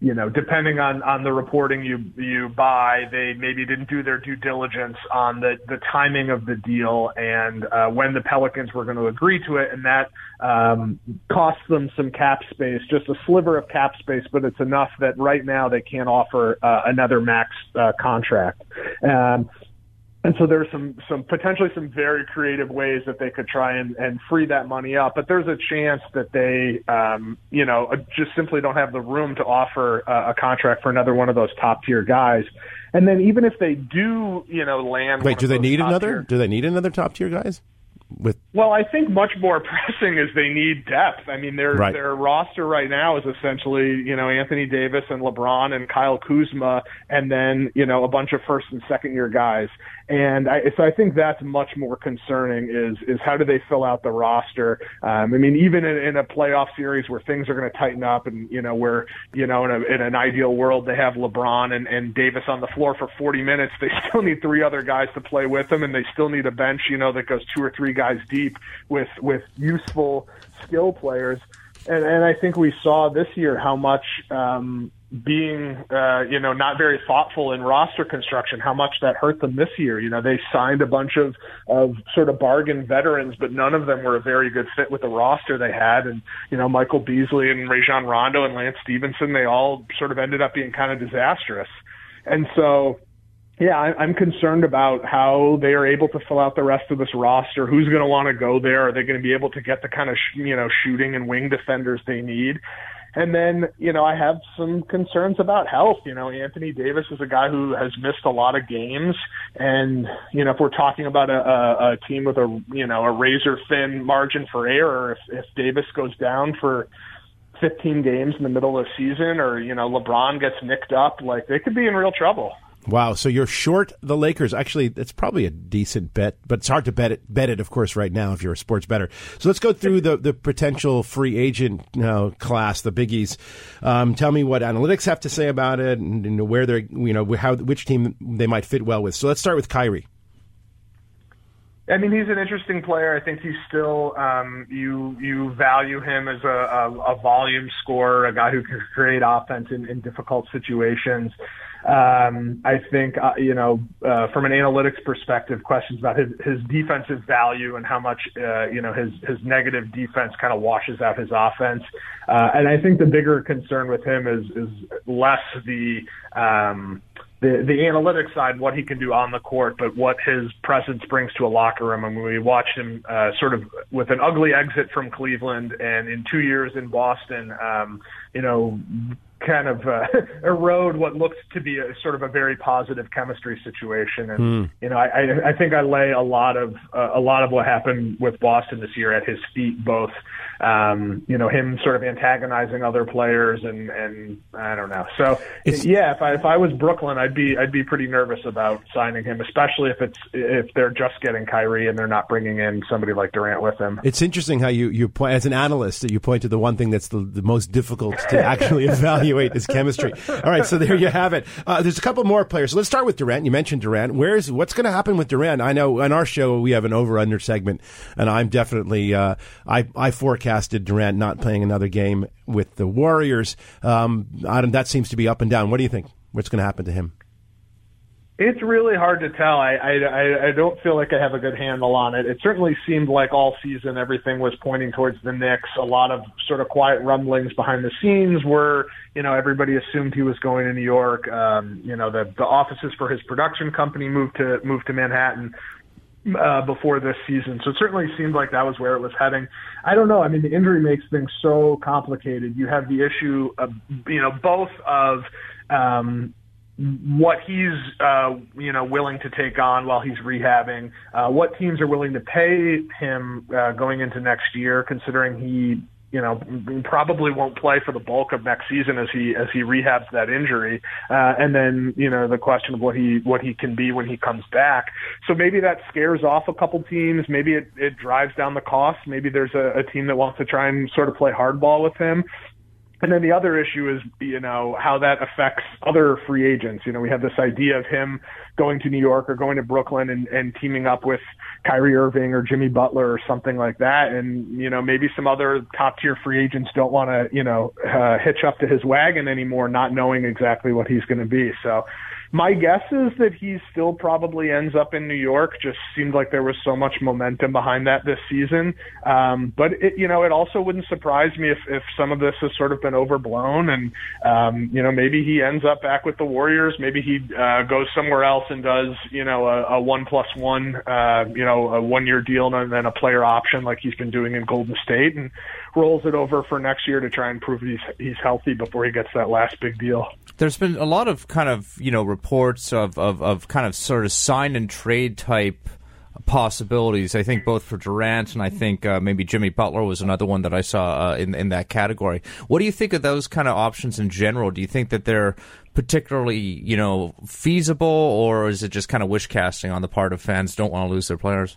you know, depending on, on the reporting you you buy, they maybe didn't do their due diligence on the, the timing of the deal and uh, when the Pelicans were going to agree to it, and that um, costs them some cap space, just a sliver of cap space, but it's enough that right now they can't offer uh, another max uh, contract. Um, and so there's some some potentially some very creative ways that they could try and, and free that money up. But there's a chance that they, um, you know, uh, just simply don't have the room to offer uh, a contract for another one of those top tier guys. And then even if they do, you know, land. Wait, do they need another? Tier, do they need another top tier guys? with well i think much more pressing is they need depth i mean their right. their roster right now is essentially you know anthony davis and lebron and kyle kuzma and then you know a bunch of first and second year guys and I, so I think that's much more concerning is is how do they fill out the roster? Um, I mean, even in, in a playoff series where things are going to tighten up, and you know where you know in, a, in an ideal world they have LeBron and, and Davis on the floor for 40 minutes, they still need three other guys to play with them, and they still need a bench, you know, that goes two or three guys deep with with useful skill players. And, and I think we saw this year how much um, being, uh, you know, not very thoughtful in roster construction, how much that hurt them this year. You know, they signed a bunch of, of sort of bargain veterans, but none of them were a very good fit with the roster they had. And, you know, Michael Beasley and Rajon Rondo and Lance Stephenson, they all sort of ended up being kind of disastrous. And so, yeah, I'm concerned about how they are able to fill out the rest of this roster. Who's going to want to go there? Are they going to be able to get the kind of, you know, shooting and wing defenders they need? And then, you know, I have some concerns about health. You know, Anthony Davis is a guy who has missed a lot of games. And, you know, if we're talking about a, a, a team with a, you know, a razor thin margin for error, if, if Davis goes down for 15 games in the middle of the season or, you know, LeBron gets nicked up, like they could be in real trouble. Wow. So you're short the Lakers. Actually, that's probably a decent bet, but it's hard to bet it, bet it, of course, right now if you're a sports better. So let's go through the, the potential free agent you know, class, the biggies. Um, tell me what analytics have to say about it and, and where they're, you know, how, which team they might fit well with. So let's start with Kyrie. I mean, he's an interesting player. I think he's still um, you you value him as a, a, a volume scorer, a guy who can create offense in, in difficult situations. Um, I think, uh, you know, uh, from an analytics perspective, questions about his, his defensive value and how much, uh, you know, his, his negative defense kind of washes out his offense. Uh, and I think the bigger concern with him is, is less the, um, the the analytics side, what he can do on the court, but what his presence brings to a locker room. And we watched him uh, sort of with an ugly exit from Cleveland, and in two years in Boston, um, you know, kind of uh, erode what looks to be a sort of a very positive chemistry situation. And mm. you know, I, I think I lay a lot of uh, a lot of what happened with Boston this year at his feet, both um, you know him sort of antagonizing other players and and I don't know. So it's, yeah, if I if I was Brooklyn, I'd be I'd be pretty nervous about signing him, especially if it's if they're just getting Kyrie and they're not bringing in somebody like Durant with him. It's interesting how you you point as an analyst that you point to the one thing that's the, the most difficult to actually evaluate is chemistry. All right, so there you have it. Uh, there's a couple more players. So let's start with Durant. You mentioned Durant. Where's what's going to happen with Durant? I know on our show we have an over under segment, and I'm definitely uh, I I forecasted Durant not playing another game with the Warriors. Um, that seems to be up and down. What do you think? What's going to happen to him? It's really hard to tell. I, I I don't feel like I have a good handle on it. It certainly seemed like all season everything was pointing towards the Knicks. A lot of sort of quiet rumblings behind the scenes were, you know, everybody assumed he was going to New York. Um, you know, the the offices for his production company moved to moved to Manhattan. uh, before this season. So it certainly seemed like that was where it was heading. I don't know. I mean, the injury makes things so complicated. You have the issue of, you know, both of, um, what he's uh, you know willing to take on while he's rehabbing, uh, what teams are willing to pay him uh, going into next year, considering he you know probably won't play for the bulk of next season as he as he rehabs that injury. Uh and then you know the question of what he what he can be when he comes back. So maybe that scares off a couple teams. Maybe it it drives down the cost. Maybe there's a, a team that wants to try and sort of play hardball with him and then the other issue is, you know, how that affects other free agents. You know, we have this idea of him going to New York or going to Brooklyn and, and teaming up with Kyrie Irving or Jimmy Butler or something like that. And, you know, maybe some other top tier free agents don't want to, you know, uh, hitch up to his wagon anymore, not knowing exactly what he's going to be. So, my guess is that he still probably ends up in New York. Just seemed like there was so much momentum behind that this season. Um, but it, you know, it also wouldn't surprise me if, if some of this has sort of been overblown and, um, you know, maybe he ends up back with the Warriors. Maybe he, uh, goes somewhere else and does, you know, a, a one plus one, uh, you know, a one year deal and then a player option like he's been doing in Golden State and rolls it over for next year to try and prove he's, he's healthy before he gets that last big deal. There's been a lot of kind of you know reports of, of, of kind of sort of sign and trade type possibilities. I think both for Durant and I think uh, maybe Jimmy Butler was another one that I saw uh, in in that category. What do you think of those kind of options in general? Do you think that they're particularly you know feasible, or is it just kind of wish casting on the part of fans don't want to lose their players?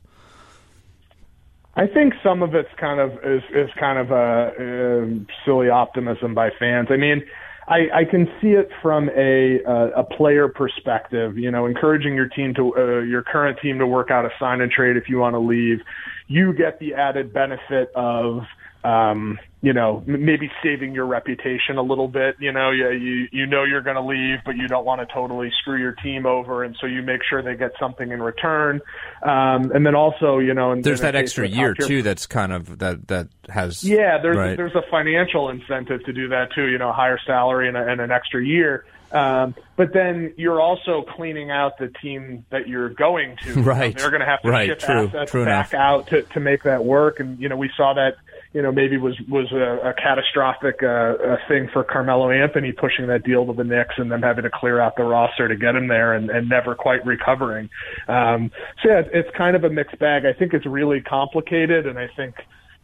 I think some of it's kind of is is kind of a, a silly optimism by fans. I mean I, I can see it from a uh, a player perspective. You know, encouraging your team to uh, your current team to work out a sign and trade if you want to leave. You get the added benefit of um, you know, maybe saving your reputation a little bit. You know, you you, you know you're going to leave, but you don't want to totally screw your team over, and so you make sure they get something in return. Um, and then also, you know, in, there's in that extra year too. That's kind of that that has yeah. There's right. there's a financial incentive to do that too. You know, higher salary and, a, and an extra year. Um, but then you're also cleaning out the team that you're going to. Right. You know, they're going to have to right. ship True. assets True back enough. out to, to make that work. And, you know, we saw that, you know, maybe was, was a, a catastrophic, uh, uh, thing for Carmelo Anthony pushing that deal to the Knicks and them having to clear out the roster to get him there and, and never quite recovering. Um, so yeah, it's kind of a mixed bag. I think it's really complicated and I think,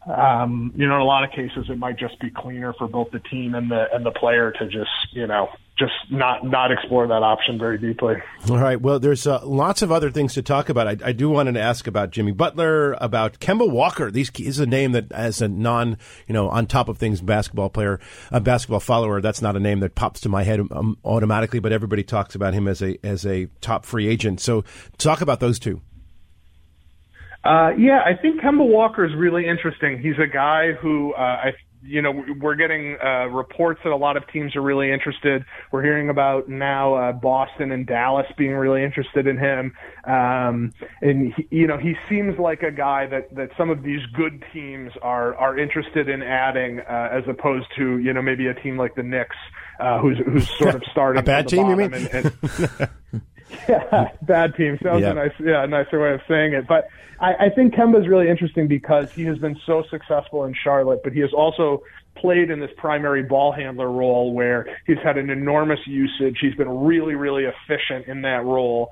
um, you know, in a lot of cases, it might just be cleaner for both the team and the and the player to just, you know, just not not explore that option very deeply. All right. Well, there's uh, lots of other things to talk about. I, I do want to ask about Jimmy Butler, about Kemba Walker. These is a name that, as a non, you know, on top of things basketball player, a basketball follower, that's not a name that pops to my head um, automatically. But everybody talks about him as a as a top free agent. So talk about those two. Uh, yeah, I think Kemba Walker is really interesting. He's a guy who uh, I you know, we're getting uh, reports that a lot of teams are really interested. We're hearing about now uh, Boston and Dallas being really interested in him. Um, and he, you know, he seems like a guy that that some of these good teams are are interested in adding, uh, as opposed to you know maybe a team like the Knicks, uh, who's who's sort of starting a bad team. You mean? And, and, yeah, bad team. So that Yeah. a nice, yeah, a nicer way of saying it. But I, I think Kemba is really interesting because he has been so successful in Charlotte, but he has also played in this primary ball handler role where he's had an enormous usage. He's been really, really efficient in that role.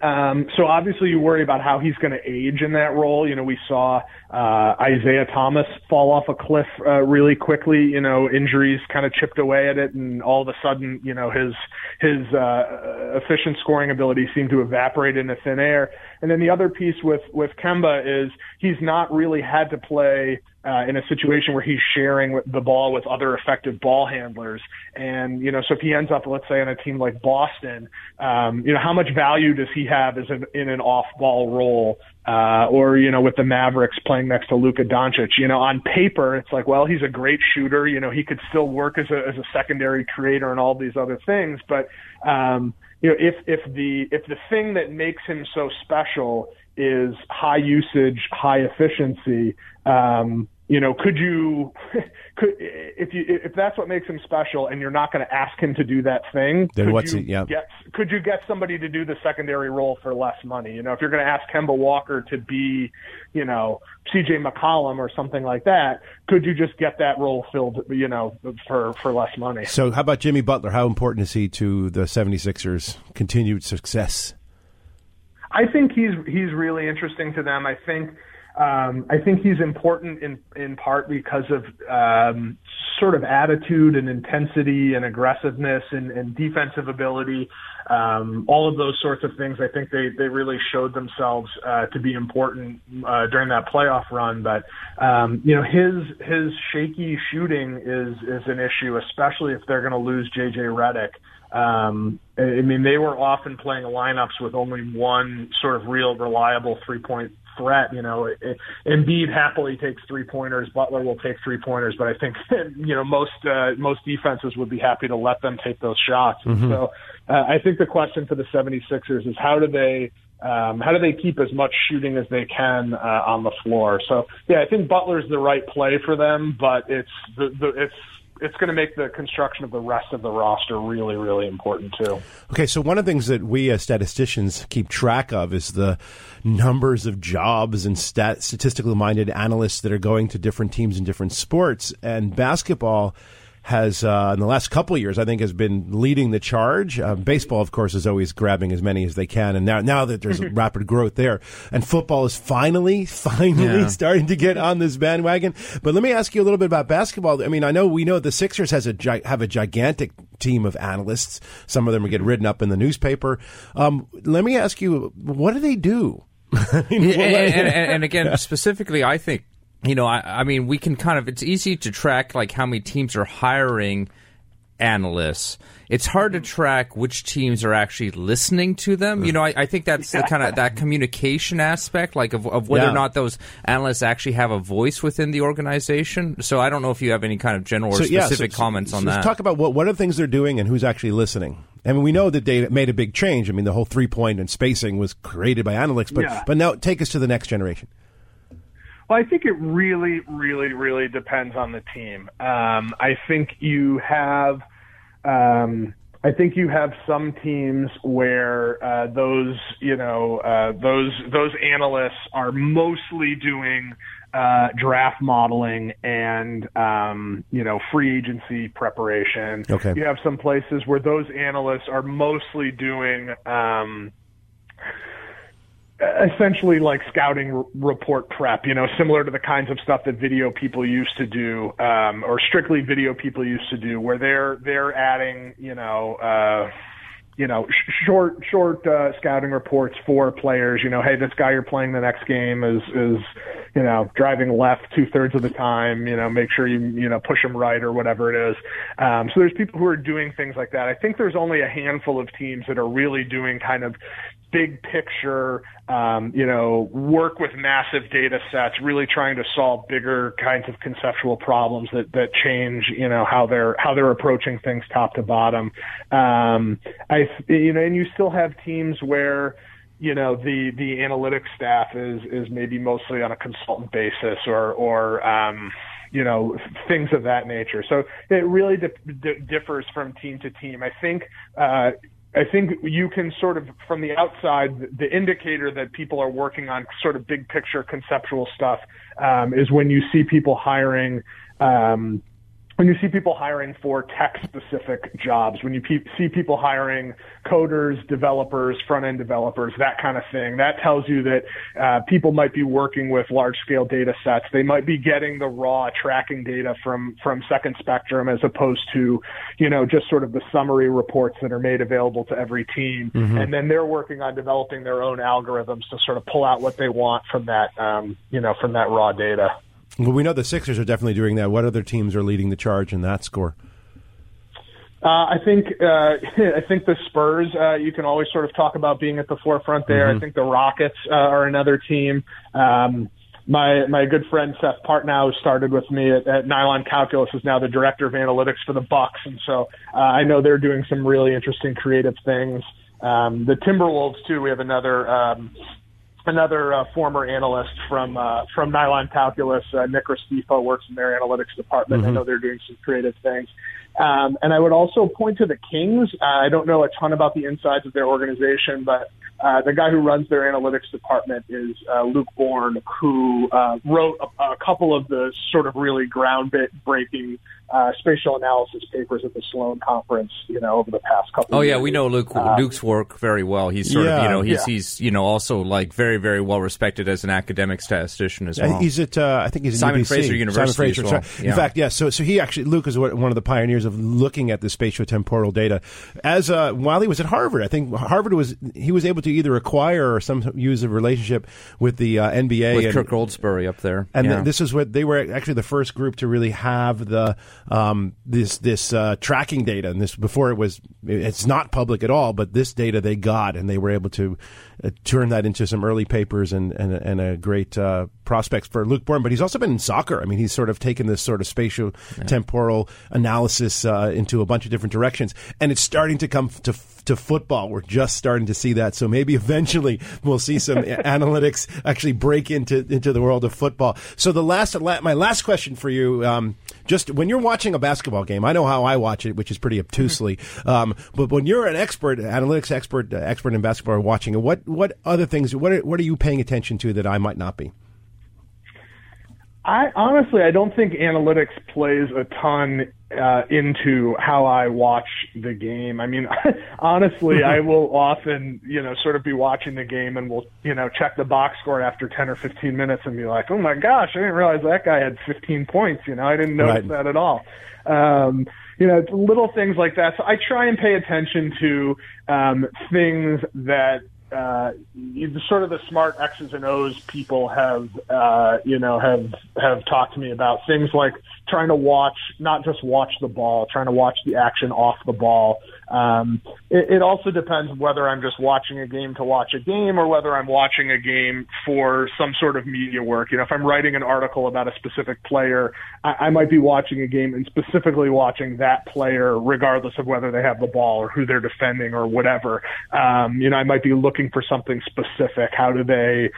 Um, so obviously you worry about how he's going to age in that role. You know, we saw uh, Isaiah Thomas fall off a cliff uh, really quickly. You know, injuries kind of chipped away at it, and all of a sudden, you know, his his uh, efficient scoring ability seemed to evaporate into thin air. And then the other piece with with Kemba is he's not really had to play uh, in a situation where he's sharing the ball with other effective ball handlers. And, you know, so if he ends up, let's say, on a team like Boston, um, you know, how much value does he have as an, in an off ball role? Uh, or, you know, with the Mavericks playing next to Luka Doncic, you know, on paper, it's like, well, he's a great shooter. You know, he could still work as a, as a secondary creator and all these other things. But, um, you know, if, if the, if the thing that makes him so special is high usage, high efficiency, um, you know, could you, could if you if that's what makes him special, and you're not going to ask him to do that thing, Then could what's you he- yeah. get could you get somebody to do the secondary role for less money? You know, if you're going to ask Kemba Walker to be, you know, C.J. McCollum or something like that, could you just get that role filled, you know, for for less money? So, how about Jimmy Butler? How important is he to the 76ers' continued success? I think he's he's really interesting to them. I think um, I think he's important in in part because of um, sort of attitude and intensity and aggressiveness and, and defensive ability. Um, all of those sorts of things. I think they they really showed themselves uh, to be important uh, during that playoff run. But um, you know his his shaky shooting is is an issue, especially if they're going to lose JJ Redick. Um, I I mean, they were often playing lineups with only one sort of real reliable three point threat. You know, it, it, Embiid happily takes three pointers. Butler will take three pointers, but I think you know most uh, most defenses would be happy to let them take those shots. And Mhm. So uh, I think the question for the 76ers is how do they um, how do they keep as much shooting as they can uh, on the floor? So yeah, I think Butler's the right play for them, but it's the, the it's it's going to make the construction of the rest of the roster really really important too. Okay, so one of the things that we as statisticians keep track of is the numbers of jobs and stat- statistically minded analysts that are going to different teams in different sports. And basketball has, uh, in the last couple of years, I think, has been leading the charge. Uh, baseball, of course, is always grabbing as many as they can. And now, now that there's rapid growth there, and football is finally, finally Yeah. starting to get on this bandwagon. But let me ask you a little bit about basketball. I mean, I know we know the Sixers has a gi- have a gigantic team of analysts. Some of them get written up in the newspaper. Um, let me ask you, what do they do? I mean, Yeah, and, and, and, and again, specifically, I think you know, I, I mean, we can kind of. It's easy to track like how many teams are hiring analysts. It's hard to mm-hmm. track which teams are actually listening to them. You know, I, I think that's the kind of that communication aspect, like of, of whether Yeah. or not those analysts actually have a voice within the organization. So I don't know if you have any kind of general or So, yeah, so- specific so- comments so on let's that. Talk about what what are the things they're doing and who's actually listening. I mean, we know that they made a big change. I mean, the whole three point and spacing was created by analytics, but Yeah. but now take us to the next generation. Well, I think it really, really, really depends on the team. Um, I think you have, um, I think you have some teams where uh, those, you know, uh, those those analysts are mostly doing uh, draft modeling and um, you know free agency preparation. Okay. You have some places where those analysts are mostly doing. Um, essentially like scouting report prep, you know, similar to the kinds of stuff that video people used to do, um, or strictly video people used to do, where they're they're adding, you know, uh, you know, sh- short short uh, scouting reports for players. You know, hey, this guy you're playing the next game is is you know driving left two thirds of the time. You know, make sure you you know push him right or whatever it is. Um, so there's people who are doing things like that. I think there's only a handful of teams that are really doing kind of big picture, um, you know, work with massive data sets, really trying to solve bigger kinds of conceptual problems that, that change, you know, how they're, how they're approaching things top to bottom. Um, I, you know, and you still have teams where, you know, the, the analytics staff is, is maybe mostly on a consultant basis or, or, um, you know, things of that nature. So it really di- di- differs from team to team. I think, uh, I think you can sort of, from the outside, the- indicator that people are working on sort of big picture conceptual stuff um, is when you see people hiring. Um, when you see people hiring for tech specific jobs, when you pe- see people hiring coders, developers, front end developers, that kind of thing, that tells you that uh, people might be working with large scale data sets. They might be getting the raw tracking data from from Second Spectrum as opposed to, you know, just sort of the summary reports that are made available to every team. Mhm. And then they're working on developing their own algorithms to sort of pull out what they want from that, um, you know, from that raw data. Well, we know the Sixers are definitely doing that. What other teams are leading the charge in that score? Uh, I think uh, I think the Spurs. Uh, you can always sort of talk about being at the forefront there. Mhm. I think the Rockets uh, are another team. Um, my my good friend Seth Partnow who started with me at, at Nylon Calculus is now the director of analytics for the Bucks, and so uh, I know they're doing some really interesting creative things. Um, the Timberwolves too. We have another. Um, another uh, former analyst from uh, from Nylon Calculus, uh, Nick Restifo, works in their analytics department. I Mhm. know they're doing some creative things. Um, and I would also point to the Kings. Uh, I don't know a ton about the insides of their organization, but uh, the guy who runs their analytics department is uh, Luke Bornn, who uh, wrote a, a couple of the sort of really groundbreaking uh, spatial analysis papers at the Sloan conference, you know, over the past couple. Oh of yeah, years. we know Luke Uh, Luke's work very well. He's sort of you know he's Yeah. he's you know also like very very well respected as an academic statistician as well. He's at uh, I think he's at Simon UBC. Fraser University Simon Fraser. as well. sorry. Yeah. In fact, yes. So so he actually Luke is one one of the pioneers of looking at the spatiotemporal data. As uh, while he was at Harvard, I think Harvard was he was able to either acquire or some use a relationship with the uh, NBA with and, Kirk Goldsberry up there. and yeah. th- this is what they were actually the first group to really have the um, this this uh, tracking data. And this before it was it's not public at all, but this data they got and they were able to uh, turn that into some early papers and and, and a great uh, prospects for Luke Bornn. But he's also been in soccer. I mean, he's sort of taken this sort of spatial temporal analysis uh, into a bunch of different directions, and it's starting to come to to football. We're just starting to see that. So maybe eventually we'll see some analytics actually break into into the world of football. So the last my last question for you, um, just when you're watching a basketball game, I know how I watch it, which is pretty obtusely. Um, but when you're an expert, analytics expert, uh, expert in basketball, watching it, what what other things? What are, what are you paying attention to that I might not be? I honestly, I don't think analytics plays a ton uh, into how I watch the game. I mean, honestly, I will often, you know, sort of be watching the game and we'll, you know, check the box score after 10 or 15 minutes and be like, oh my gosh, I didn't realize that guy had 15 points. You know, I didn't notice Right. that at all. Um, you know, little things like that. So I try and pay attention to um, things that uh, sort of the smart X's and O's people have, uh, you know, have have talked to me about things like trying to watch, not just watch the ball, trying to watch the action off the ball. Um, it, it also depends whether I'm just watching a game to watch a game or whether I'm watching a game for some sort of media work. You know, if I'm writing an article about a specific player, I, I might be watching a game and specifically watching that player, regardless of whether they have the ball or who they're defending or whatever. Um, you know, I might be looking for something specific. How do they,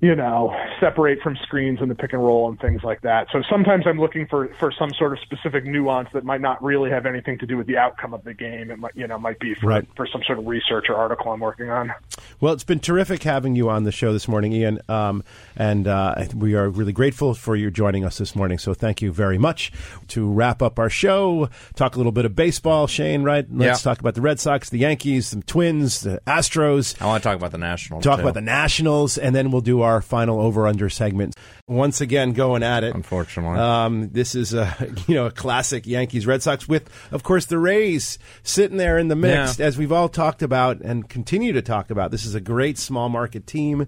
you know, separate from screens and the pick and roll and things like that. So sometimes I'm looking for, for some sort of specific nuance that might not really have anything to do with the outcome of the game. It might, you know, might be for, Right. for some sort of research or article I'm working on. Well, it's been terrific having you on the show this morning, Ian, um, and uh, we are really grateful for you joining us this morning. So thank you very much. To wrap up our show, talk a little bit of baseball, Shane. Right? Let's Yeah. talk about the Red Sox, the Yankees, the Twins, the Astros. I want to talk about the Nationals. Talk too. about the Nationals, and then we'll do our final over/under segment. Once again, going at it. Unfortunately, um, this is a you know a classic Yankees Red Sox with, of course, the Rays sitting there in the mix, Yeah. as we've all talked about and continue to talk about. This is a great small market team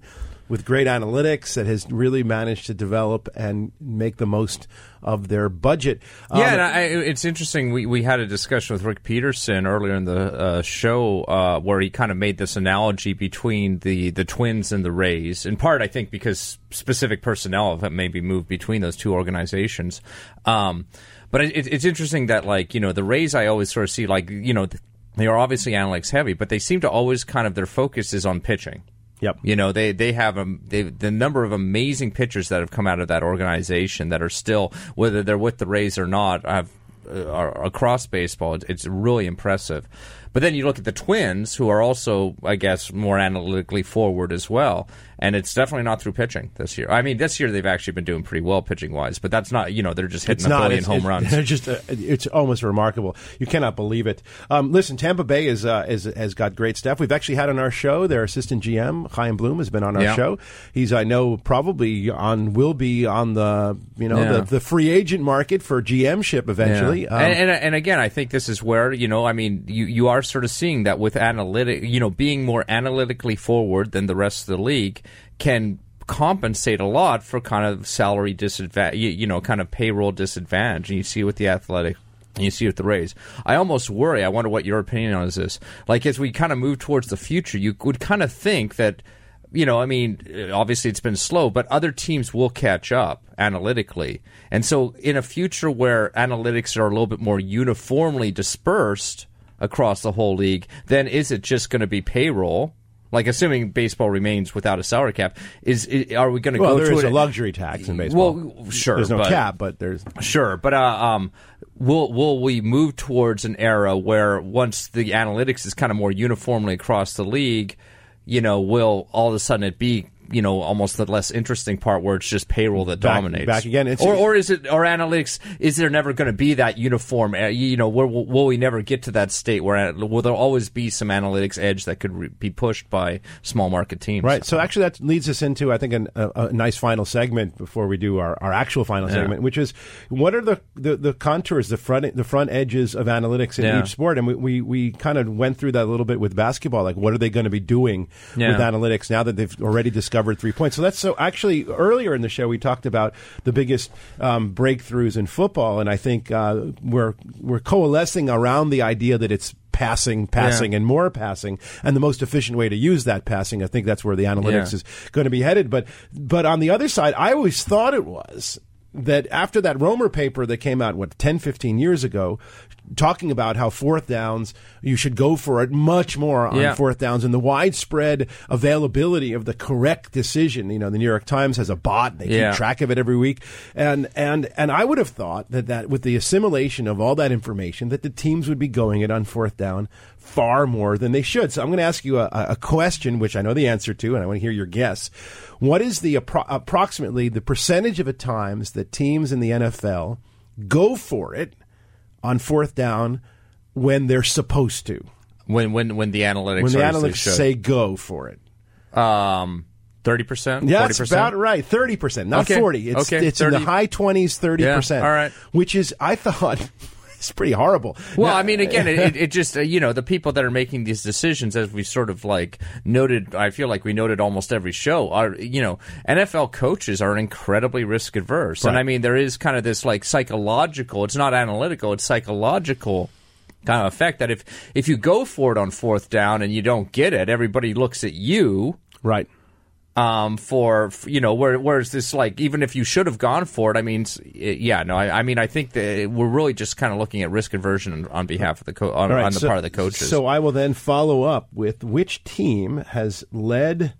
with great analytics that has really managed to develop and make the most of their budget. Yeah, Um, and I, it's interesting. We we had a discussion with Rick Peterson earlier in the uh, show uh, where he kind of made this analogy between the the Twins and the Rays. In part, I think because specific personnel have maybe moved between those two organizations. Um, but it, it's interesting that like you know the Rays, I always sort of see like you know they are obviously analytics heavy, but they seem to always kind of their focus is on pitching. Yep. You know, they they have um, they, the number of amazing pitchers that have come out of that organization that are still whether they're with the Rays or not have uh, are across baseball. It's, it's really impressive. But then you look at the Twins, who are also, I guess, more analytically forward as well, and it's definitely not through pitching this year. I mean, this year they've actually been doing pretty well pitching wise, but that's not you know they're just hitting It's a not. billion It's, home it's, runs. They're just uh, it's almost remarkable. You cannot believe it. Um, listen, Tampa Bay is, uh, is has got great stuff. We've actually had on our show their assistant GM Chaim Bloom has been on our Yeah. show. He's I know probably on will be on the you know Yeah. the, the free agent market for GM ship eventually. Yeah. Um, and, and and again, I think this is where you know, I mean, you you are sort of seeing that with analytic, you know, being more analytically forward than the rest of the league can compensate a lot for kind of salary disadvantage, you, you know, kind of payroll disadvantage. And you see with the athletic. And you see with the Rays. I almost worry. I wonder what your opinion on is this. Like as we kind of move towards the future, you would kind of think that you know, I mean, obviously it's been slow, but other teams will catch up analytically. And so, in a future where analytics are a little bit more uniformly dispersed across the whole league, then is it just going to be payroll? Like assuming baseball remains without a salary cap, is, is are we going to Well, go there to is a luxury tax in baseball. Well, sure, There's no but- cap, but there's Sure, but uh, um, will will we move towards an era where once the analytics is kind of more uniformly across the league, you know, will all of a sudden it be you know almost the less interesting part where it's just payroll that Back- dominates back again, or or is it or analytics is there never going to be that uniform uh, you know where will, will we never get to that state where uh, will there always be some analytics edge that could re- be pushed by small market teams Right. So actually, that leads us into I think an, a, a nice final segment before we do our, our actual final Yeah. segment, which is what are the, the, the contours, the front the front edges of analytics in Yeah. each sport, and we, we, we kind of went through that a little bit with basketball. Like, what are they going to be doing Yeah. with analytics now that they've already discovered three points? So that's so actually earlier in the show we talked about the biggest um, breakthroughs in football, and I think uh, we're we're coalescing around the idea that it's passing, passing, Yeah. and more passing, and the most efficient way to use that passing. I think that's where the analytics Yeah. is going to be headed. But but on the other side, I always thought it was that after that Romer paper that came out what 10 15 years ago talking about how fourth downs you should go for it much more on Yeah. fourth downs and the widespread availability of the correct decision you know the New York Times has a bot they Yeah. keep track of it every week and and and I would have thought that that with the assimilation of all that information that the teams would be going it on fourth down far more than they should. So I'm going to ask you a, a question, which I know the answer to, and I want to hear your guess. What is the appro- approximately the percentage of the times that teams in the NFL go for it on fourth down when they're supposed to? when when when the analytics When the are as they analytics say go for it. um thirty percent Yeah, that's about right. Thirty percent, not Okay. forty. It's Okay, it's in the high twenties, thirty percent. All right. Which is, I thought, it's pretty horrible. Well, Now- I mean, again, it, it- just uh, you know the people that are making these decisions, as we sort of like noted. I feel like we noted almost every show are you know NFL coaches are incredibly risk adverse, and I mean there is kind of this like psychological. It's not analytical. It's psychological. Kind of effect that if if you go for it on fourth down and you don't get it, everybody looks at you, right? Um, for you know, where whereas this like even if you should have gone for it, I mean, yeah, no, I, I mean, I think that we're really just kind of looking at risk aversion on behalf of the co- on, right, on the so- part of the coaches. So I will then follow up with which team has led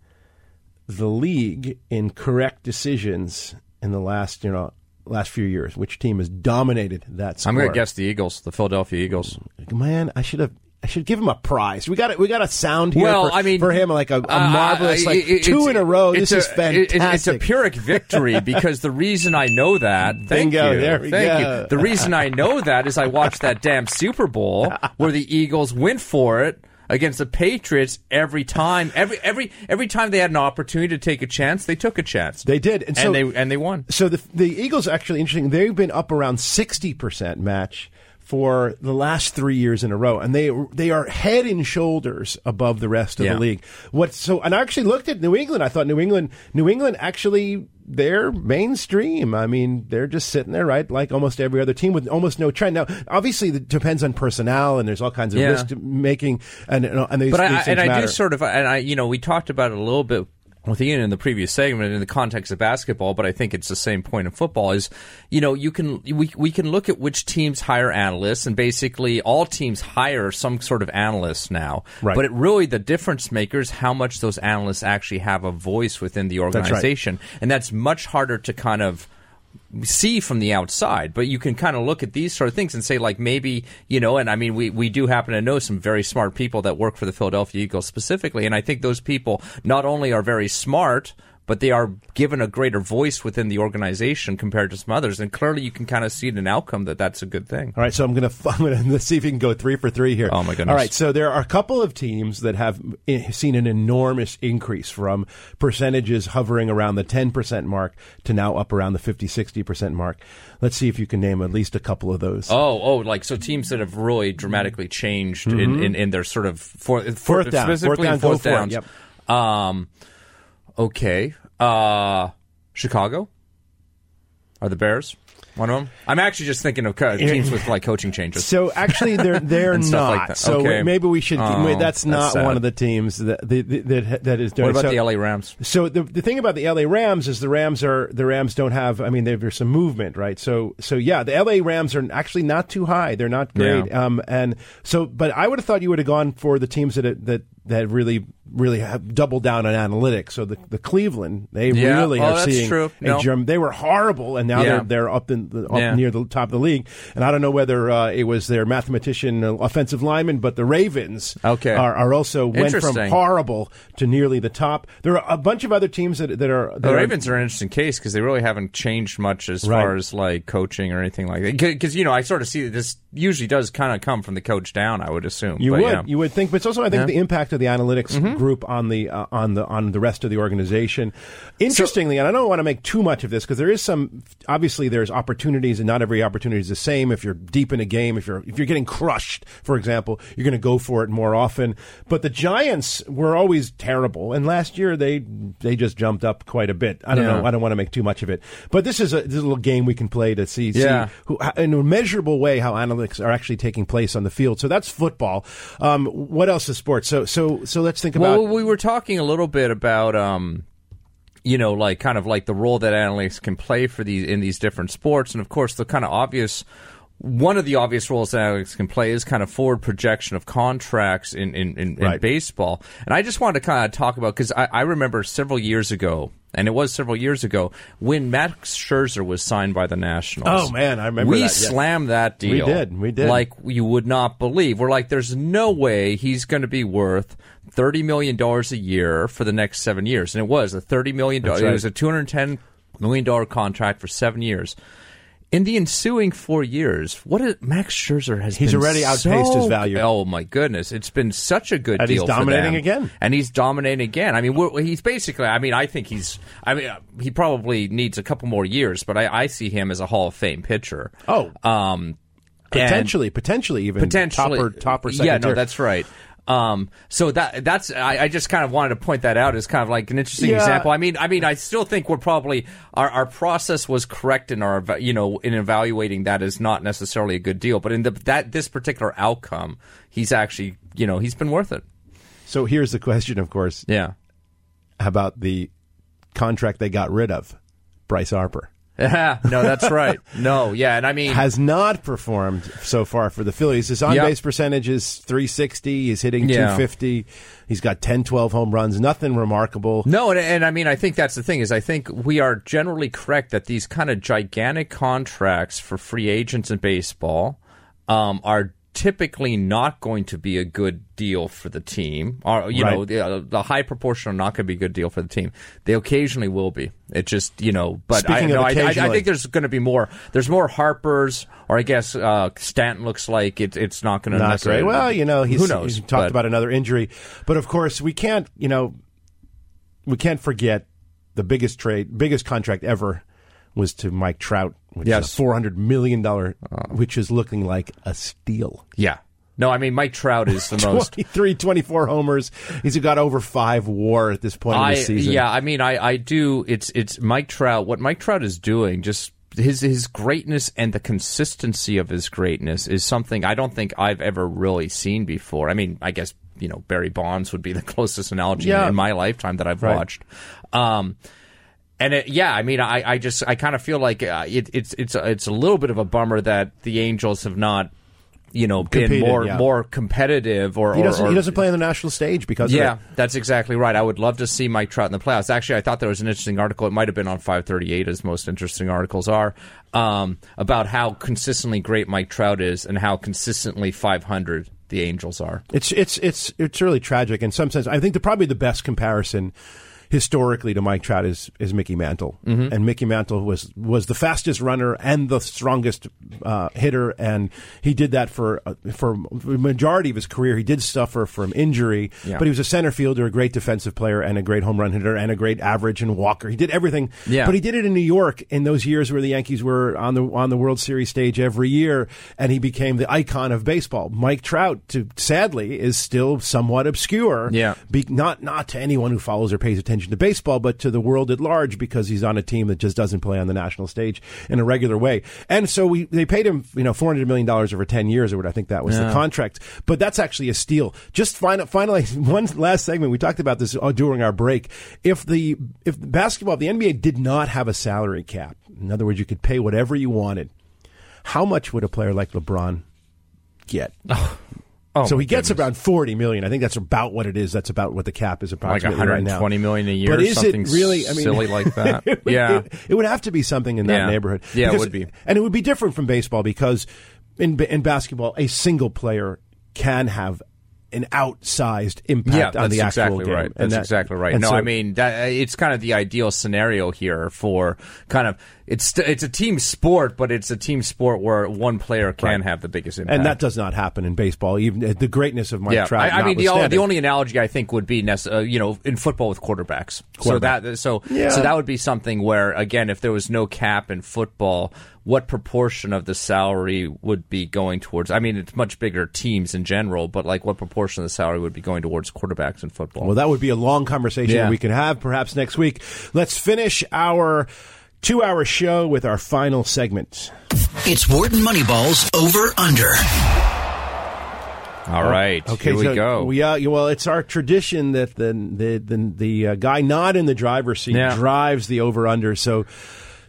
the league in correct decisions in the last, you know, last few years. Which team has dominated that score? I'm going to guess the Eagles, the Philadelphia Eagles. Man, I should have. I should give him a prize. We got it. we got a sound here. Well, for, I mean, for him, like a, a Uh, marvelous, like it- it- two in a row. This is a- it- fantastic. It's a Pyrrhic victory because the reason I know that, thank Bingo, you, there we thank go. you. The reason I know that is I watched that damn Super Bowl where the Eagles went for it against the Patriots every time. Every every every time they had an opportunity to take a chance, they took a chance. They did, and, and, so, they and they won. So the the Eagles actually interesting. They've been up around sixty percent match for the last three years in a row, and they they are head and shoulders above the rest of Yeah. the league. What so? And I actually looked at New England. I thought New England, New England actually. They're mainstream. I mean, they're just sitting there, right, like almost every other team with almost no trend. Now, obviously, it depends on personnel, and there's all kinds of Yeah. risk making, and and these, but I, and I matter. do sort of, and I, you know, we talked about it a little bit with Ian in the previous segment in the context of basketball, but I think it's the same point in football. Is you know, you can we we can look at which teams hire analysts, and basically all teams hire some sort of analysts now. Right. But it really the difference maker is how much those analysts actually have a voice within the right. organization, and that's much harder to kind of see from the outside, but you can kind of look at these sort of things and say, like, maybe, you know, and I mean, we, we do happen to know some very smart people that work for the Philadelphia Eagles specifically, and I think those people not only are very smart, but they are given a greater voice within the organization compared to some others, and clearly you can kind of see in an outcome that that's a good thing. All right, so I'm gonna I'm gonna see if you can go three for three here. Oh, my goodness. All right, so there are a couple of teams that have seen an enormous increase from percentages hovering around the 10 percent mark to now up around the 50, 60 percent mark. Let's see if you can name at least a couple of those. Oh, oh, like so teams that have really dramatically changed in, in, in their sort of for, for, Mm-hmm. Fourth down. Fourth down, fourth downs. Yep. Um, okay. Uh, Chicago are the Bears one of them. I'm actually just thinking of co- teams with like coaching changes. So actually, they're they're not. like. So Okay. maybe we should. Oh, wait, that's that's not sad. one of the teams that that that, that is doing. What about so, the LA Rams? So the the thing about the LA Rams is the Rams are the Rams don't have. I mean, there's some movement, right? So so yeah, the LA Rams are actually not too high. They're not great. Yeah. Um, and so, but I would have thought you would have gone for the teams that that that really really have doubled down on analytics. So the, the Cleveland, they Yeah. really Oh, are that's seeing true. a germ. They were horrible, and now Yeah. they're they're up in the, up Yeah. near the top of the league. And I don't know whether uh, it was their mathematician, uh, offensive lineman, but the Ravens Okay. are, are also went from horrible to nearly the top. There are a bunch of other teams that that are that The are- Ravens are an interesting case because they really haven't changed much as Right. far as like coaching or anything like that. Because you know, I sort of see that this usually does kind of come from the coach down. I would assume. You But, would, you would think, but it's also I think the impact of the analytics Mhm. group on the uh, on the on the rest of the organization. Interestingly, and I don't want to make too much of this because there is some obviously there's opportunities, and not every opportunity is the same. If you're deep in a game, if you're if you're getting crushed, for example, you're going to go for it more often. But the Giants were always terrible, and last year they they just jumped up quite a bit. I don't Yeah. know. I don't want to make too much of it, but this is a, this is a little game we can play to see, Yeah. see who, in a measurable way how analytics are actually taking place on the field. So that's football. Um, what else is sports? So so so so let's think about. Well, we were talking a little bit about, um, you know, like kind of like the role that analytics can play for these in these different sports, and of course, the kind of obvious. One of the obvious roles that analytics can play is kind of forward projection of contracts in in, in, in baseball, and I just wanted to kind of talk about because I, I remember several years ago, and it was several years ago when Max Scherzer was signed by the Nationals. Oh, man, I remember we that, yes. slammed that deal. We did, we did. Like you would not believe. We're like, there's no way he's going to be worth thirty million dollars a year for the next seven years, and it was a thirty million dollars. Right. It was a two hundred ten million dollar contract for seven years. In the ensuing four years, what is, Max Scherzer has He's been already outpaced his value. Oh my goodness, it's been such a good And he's deal. for dominating again. and he's dominating again. I mean, he's basically. I mean, I think he's. I mean, he probably needs a couple more years, but I, I see him as a Hall of Fame pitcher. Oh. um, potentially, potentially even potentially topper, or top or second yeah no tier. that's right um, so that that's I, I just kind of wanted to point that out as kind of like an interesting Yeah. example. I mean, I mean, I still think we're probably our, our process was correct in our you know in evaluating that is not necessarily a good deal, but in the that this particular outcome, he's actually you know he's been worth it. So here's the question, of course. Yeah. About the contract they got rid of, Bryce Harper. Yeah, no, that's right. No, yeah, and I mean, has not performed so far for the Phillies. His on base percentage is 360. He's hitting Yeah. 250. He's got 10, 12 home runs. Nothing remarkable. No, and, and I mean, I think that's the thing is I think we are generally correct that these kind of gigantic contracts for free agents in baseball um, are typically not going to be a good deal for the team. Or you know, the, the high proportion are not going to be a good deal for the team. They occasionally will be. It just you know, but I, no, I, I, think there's going to be more. There's more Harpers, or I guess uh, Stanton looks like it, it's not going to Not great. Well, you know, he's, who knows? he's talked but- about another injury, but of course we can't. You know, we can't forget the biggest trade, biggest contract ever was to Mike Trout, which Yes. is a four hundred million dollar, which is looking like a steal. Yeah. No, I mean Mike Trout is the most 23, 24 homers. He's got over five WAR at this point in the season. Yeah, I mean, I, I do. It's it's Mike Trout. What Mike Trout is doing, just his his greatness and the consistency of his greatness is something I don't think I've ever really seen before. I mean, I guess you know Barry Bonds would be the closest analogy Yeah. in my lifetime that I've Right. watched. Um, and it, yeah, I mean, I, I just I kind of feel like uh, it, it's it's a- it's a little bit of a bummer that the Angels have not. You know, been Competed, more yeah. more competitive, or he doesn't. or, he doesn't play on the national stage because yeah, of it. that's exactly right. I would love to see Mike Trout in the playoffs. Actually, I thought there was an interesting article. It might have been on 538, as most interesting articles are, um, about how consistently great Mike Trout is and how consistently 500 the Angels are. It's it's it's it's really tragic in some sense. I think the probably the best comparison historically to Mike Trout is is Mickey Mantle, Mhm. and Mickey Mantle was was the fastest runner and the strongest uh, hitter, and he did that for uh, for the majority of his career. He did suffer from injury, Yeah. but he was a center fielder, a great defensive player, and a great home run hitter, and a great average and walker. He did everything, Yeah. but he did it in New York in those years where the Yankees were on the on the World Series stage every year, and he became the icon of baseball. Mike Trout, to, sadly, is still somewhat obscure. Yeah. Be, not not to anyone who follows or pays attention to baseball, but to the world at large because he's on a team that just doesn't play on the national stage in a regular way. And so we they paid him you know four hundred million dollars over ten years or what I think that was the contract. But that's actually a steal. Just fin- finally, one last segment. We talked about this uh, during our break. If the if basketball, if the NBA did not have a salary cap, in other words, you could pay whatever you wanted. How much would a player like LeBron get? Oh, so he gets goodness. around forty million. I think that's about what it is. That's about what the cap is Like approximately right now. 120 million a year, But is something it really? I mean, silly like that. it would- Yeah. it, it would have to be something in that Yeah. neighborhood. Yeah, it would be. and it would be different from baseball because in in basketball, a single player can have an outsized impact yeah, on the actual exactly game. right. That's that- exactly right. No, so- I mean that, it's kind of the ideal scenario here for kind of it's it's a team sport, but it's a team sport where one player can Right. have the biggest impact. and that does not happen in baseball. Even uh, the greatness of Mike yeah, Trout. I, I mean the, the only analogy I think would be uh, you know in football with quarterbacks. So that so Yeah. so that would be something where again if there was no cap in football, what proportion of the salary would be going towards? I mean it's much bigger teams in general, but like what proportion of the salary would be going towards quarterbacks in football? Well, that would be a long conversation Yeah. that we can have perhaps next week. Let's finish our two hour show with our final segment. It's Wharton Moneyball's Over Under. All right, Okay, here we so go. We, uh, well, it's our tradition that the the the, the uh, guy not in the driver's seat Yeah. drives the over under. So,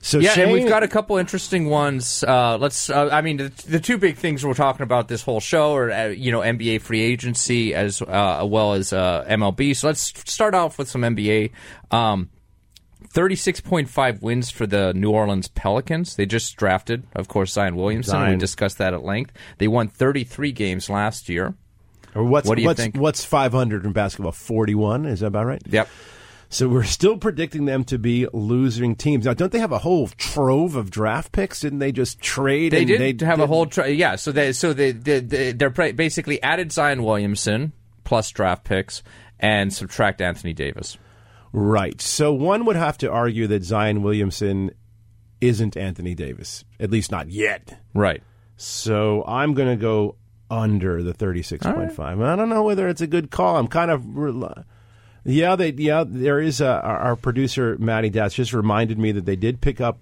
so yeah, Shane, and we've got a couple interesting ones. Uh, let's. Uh, I mean, the, the two big things we're talking about this whole show are, uh, you know, NBA free agency as uh, well as uh, MLB. So let's start off with some NBA. Um, 36.5 wins for the New Orleans Pelicans. They just drafted, of course, Zion Williamson. We discussed that at length. They won 33 games last year. Or what's what do you what's, think? What's five hundred in basketball? Forty one. Is that about right? Yep. So we're still predicting them to be losing teams. Now, don't they have a whole trove of draft picks? Didn't they just trade? They and did they have a whole tra- yeah. So they so they, they, they they're basically added Zion Williamson plus draft picks and subtract Anthony Davis. Right. So one would have to argue that Zion Williamson isn't Anthony Davis, at least not yet. Right. So I'm going to go under the 36.5. I don't know whether it's a good call. I'm kind of Yeah, they yeah, there is a, our, producer Matty Datz just reminded me that they did pick up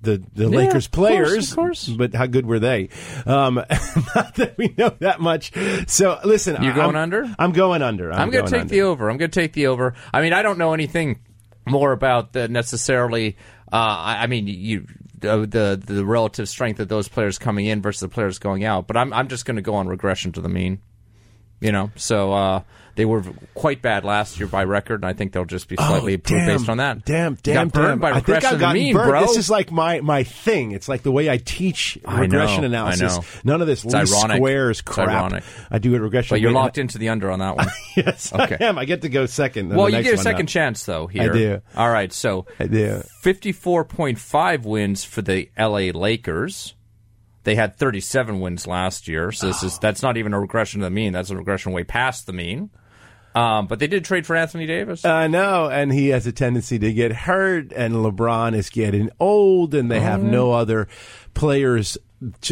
the the Yeah, Lakers of course, players, of course. but how good were they? Um, not that we know that much. So listen, You're going I'm, under? I'm going under. I'm, I'm, going to take under. the over. I'm going to take the over. I mean, I don't know anything more about the necessarily. Uh, I, I mean, you uh, the the relative strength of those players coming in versus the players going out. But I'm I'm just going to go on regression to the mean. You know, so uh, they were quite bad last year by record, and I think they'll just be slightly Oh, improved damn, based on that. Damn, damn, got burned damn. by I think I've gotten mean, burned. bro. This is like my, my thing. It's like the way I teach I regression know, analysis. I know. None of this It's least ironic. squares It's crap. ironic. I do it regression. but you're locked into the under on that one. yes, Okay. I am. I get to go second. well, the you get a second chance though. Here, I do. All right, so I do. 54.5 wins for the LA Lakers. They had 37 wins last year, so this is that's not even a regression to the mean. That's a regression way past the mean. Um, but they did trade for Anthony Davis. I know, and he has a tendency to get hurt, and LeBron is getting old, and they have Oh. no other players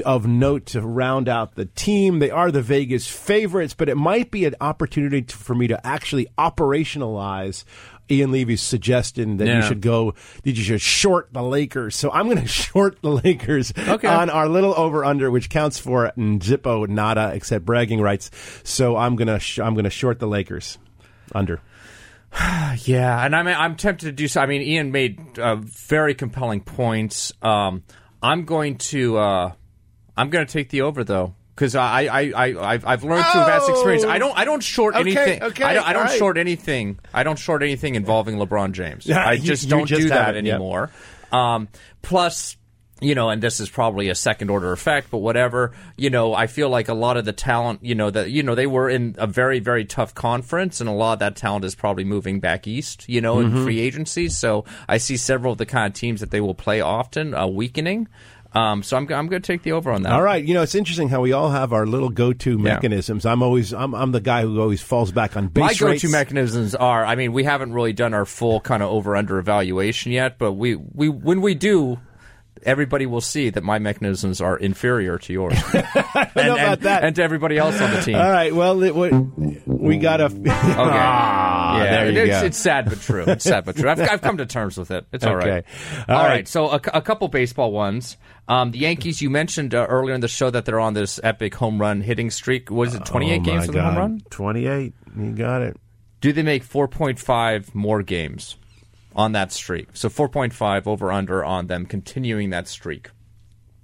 of note to round out the team. They are the Vegas favorites, but it might be an opportunity to, for me to actually operationalize Ian Levy's suggestion that you should go, that you should short the Lakers. So I'm going to short the Lakers Okay. on our little over under, which counts for Zippo nada except bragging rights. So I'm going to sh- I'm going to short the Lakers under. Yeah, and I'm I'm tempted to do so. I mean, Ian made uh, very compelling points. Um, I'm going to uh, I'm going to take the over though. Because I, I, I, I've, I've learned through vast experience. I don't, I don't short Okay, anything. okay, I don't, I don't right. short anything. I don't short anything involving LeBron James. Yeah, I just you don't just do that haven't, yep. anymore. Um, plus, you know, and this is probably a second order effect, but whatever. You know, I feel like a lot of the talent, you know, that you know they were in a very very tough conference, and a lot of that talent is probably moving back east. You know, Mhm. in free agency. So I see several of the kind of teams that they will play often uh, weakening. Um, so I'm I'm going to take the over on that. All right, you know it's interesting how we all have our little go-to Yeah. mechanisms. I'm always I'm, I'm the guy who always falls back on base My go-to rates. mechanisms are, I mean, we haven't really done our full kind of over/under evaluation yet, but we, we when we do, everybody will see that my mechanisms are inferior to yours, and, about and- that. and to everybody else on the team. All right, well it, we, we got a Okay. Ah, yeah, there you it's, go. it's sad but true. It's sad but true. I've, I've come to terms with it. It's all right. Okay. All all right. right. So a, a couple baseball ones. Um, the Yankees. You mentioned uh, earlier in the show that they're on this epic home run hitting streak. What is it? Twenty eight Oh, games with a home run. 28. You got it. Do they make four point five more games on that streak? So four point five over under on them continuing that streak.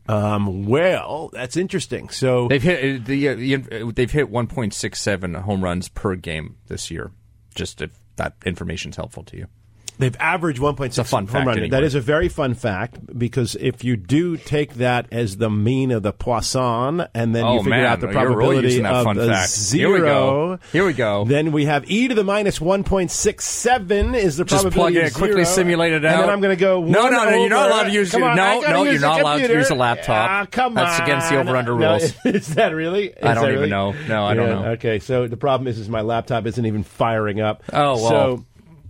Um, well, that's interesting. So they've hit uh, the, uh, they've hit 1.67 home runs per game this year. Just if that information's helpful to you. They've averaged 1.6 a fun home fact run. anyway. That is a very fun fact because if you do take that as the mean of the Poisson and then Oh, you figure man. out the really probability that of the fact. zero, Here we go. Here we go. Then we have e to the minus 1.67 is the Just probability plug it, of quickly simulate it out. And then I'm going to go No, no, no, you're not allowed to use Come your- on, no, no, you're not allowed to use a laptop. Ah, come That's on. against the over-under No, rules. is that really? Is I don't that even know. No, I don't know. Okay, so the problem is, is my laptop isn't even firing up. Oh, well. So,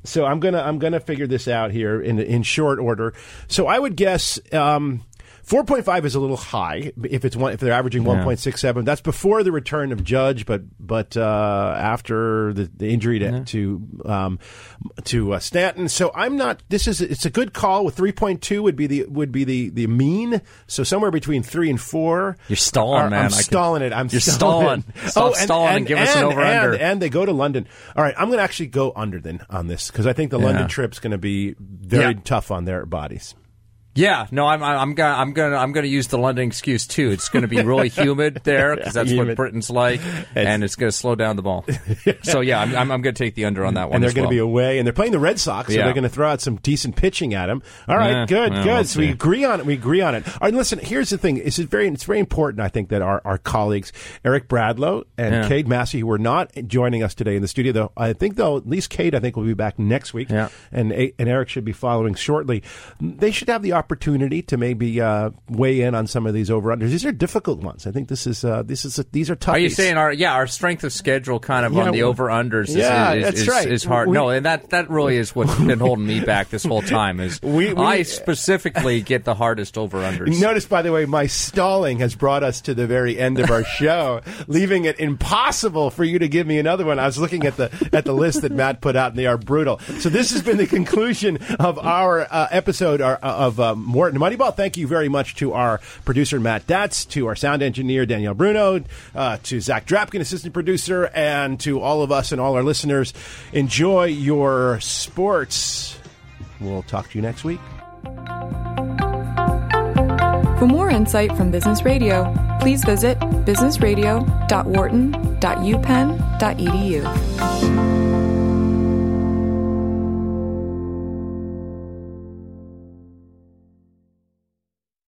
so I'm gonna I'm gonna figure this out here in in short order. So I would guess. Um, 4.5 is a little high if it's one if they're averaging Yeah. 1.67. That's before the return of Judge, but but uh, after the, the injury to to um, to uh, Stanton. So I'm not. This is it's a good call. With 3.2 would be the would be the the mean. So somewhere between three and four. You're stalling, Are- man. I'm I can- stalling it. I'm You're stalling. stalling. Stop stalling and give us an over-under. And, and they go to London. All right, I'm going to actually go under then on this because I think the Yeah. London trip's going to be very Yeah. tough on their bodies. Yeah, no, I'm I'm gonna I'm gonna I'm gonna use the London excuse too. It's going to be really humid there because that's Humid. what Britain's like, and it's going to slow down the ball. so yeah, I'm I'm, I'm going to take the under on that one. and they're to well. be away, and they're playing the Red Sox, so Yeah. they're going to throw out some decent pitching at them. All right, Yeah, good, well, good. we'll so we agree on it. We agree on it. All right, listen. Here's the thing. It's very, it's very important. I think that our, our colleagues Eric Bradlow and Yeah. Cade Massey, who are not joining us today in the studio, though, I think they'll at least Cade, I think, will be back next week, Yeah. and and Eric should be following shortly. They should have the opportunity to maybe uh, weigh in on some of these over unders. These are difficult ones. I think this is uh, this is these are tough. Are you saying our yeah our strength of schedule kind of Yeah, on the over unders? Yeah, is, that's is, right. Is hard. We- no, and that that really is what's been holding me back this whole time. Is We- we- I specifically get the hardest over unders. Notice, by the way, my stalling has brought us to the very end of our show, leaving it impossible for you to give me another one. I was looking at the at the list that Matt put out, and they are brutal. So this has been the conclusion of our uh, episode our, uh, um, Wharton Moneyball. Thank you very much to our producer Matt Datz, to our sound engineer Danielle Bruno, uh, to Zach Drapkin, assistant producer, and to all of us and all our listeners. Enjoy your sports. We'll talk to you next week. For more insight from Business Radio, please visit businessradio.wharton.upenn.edu.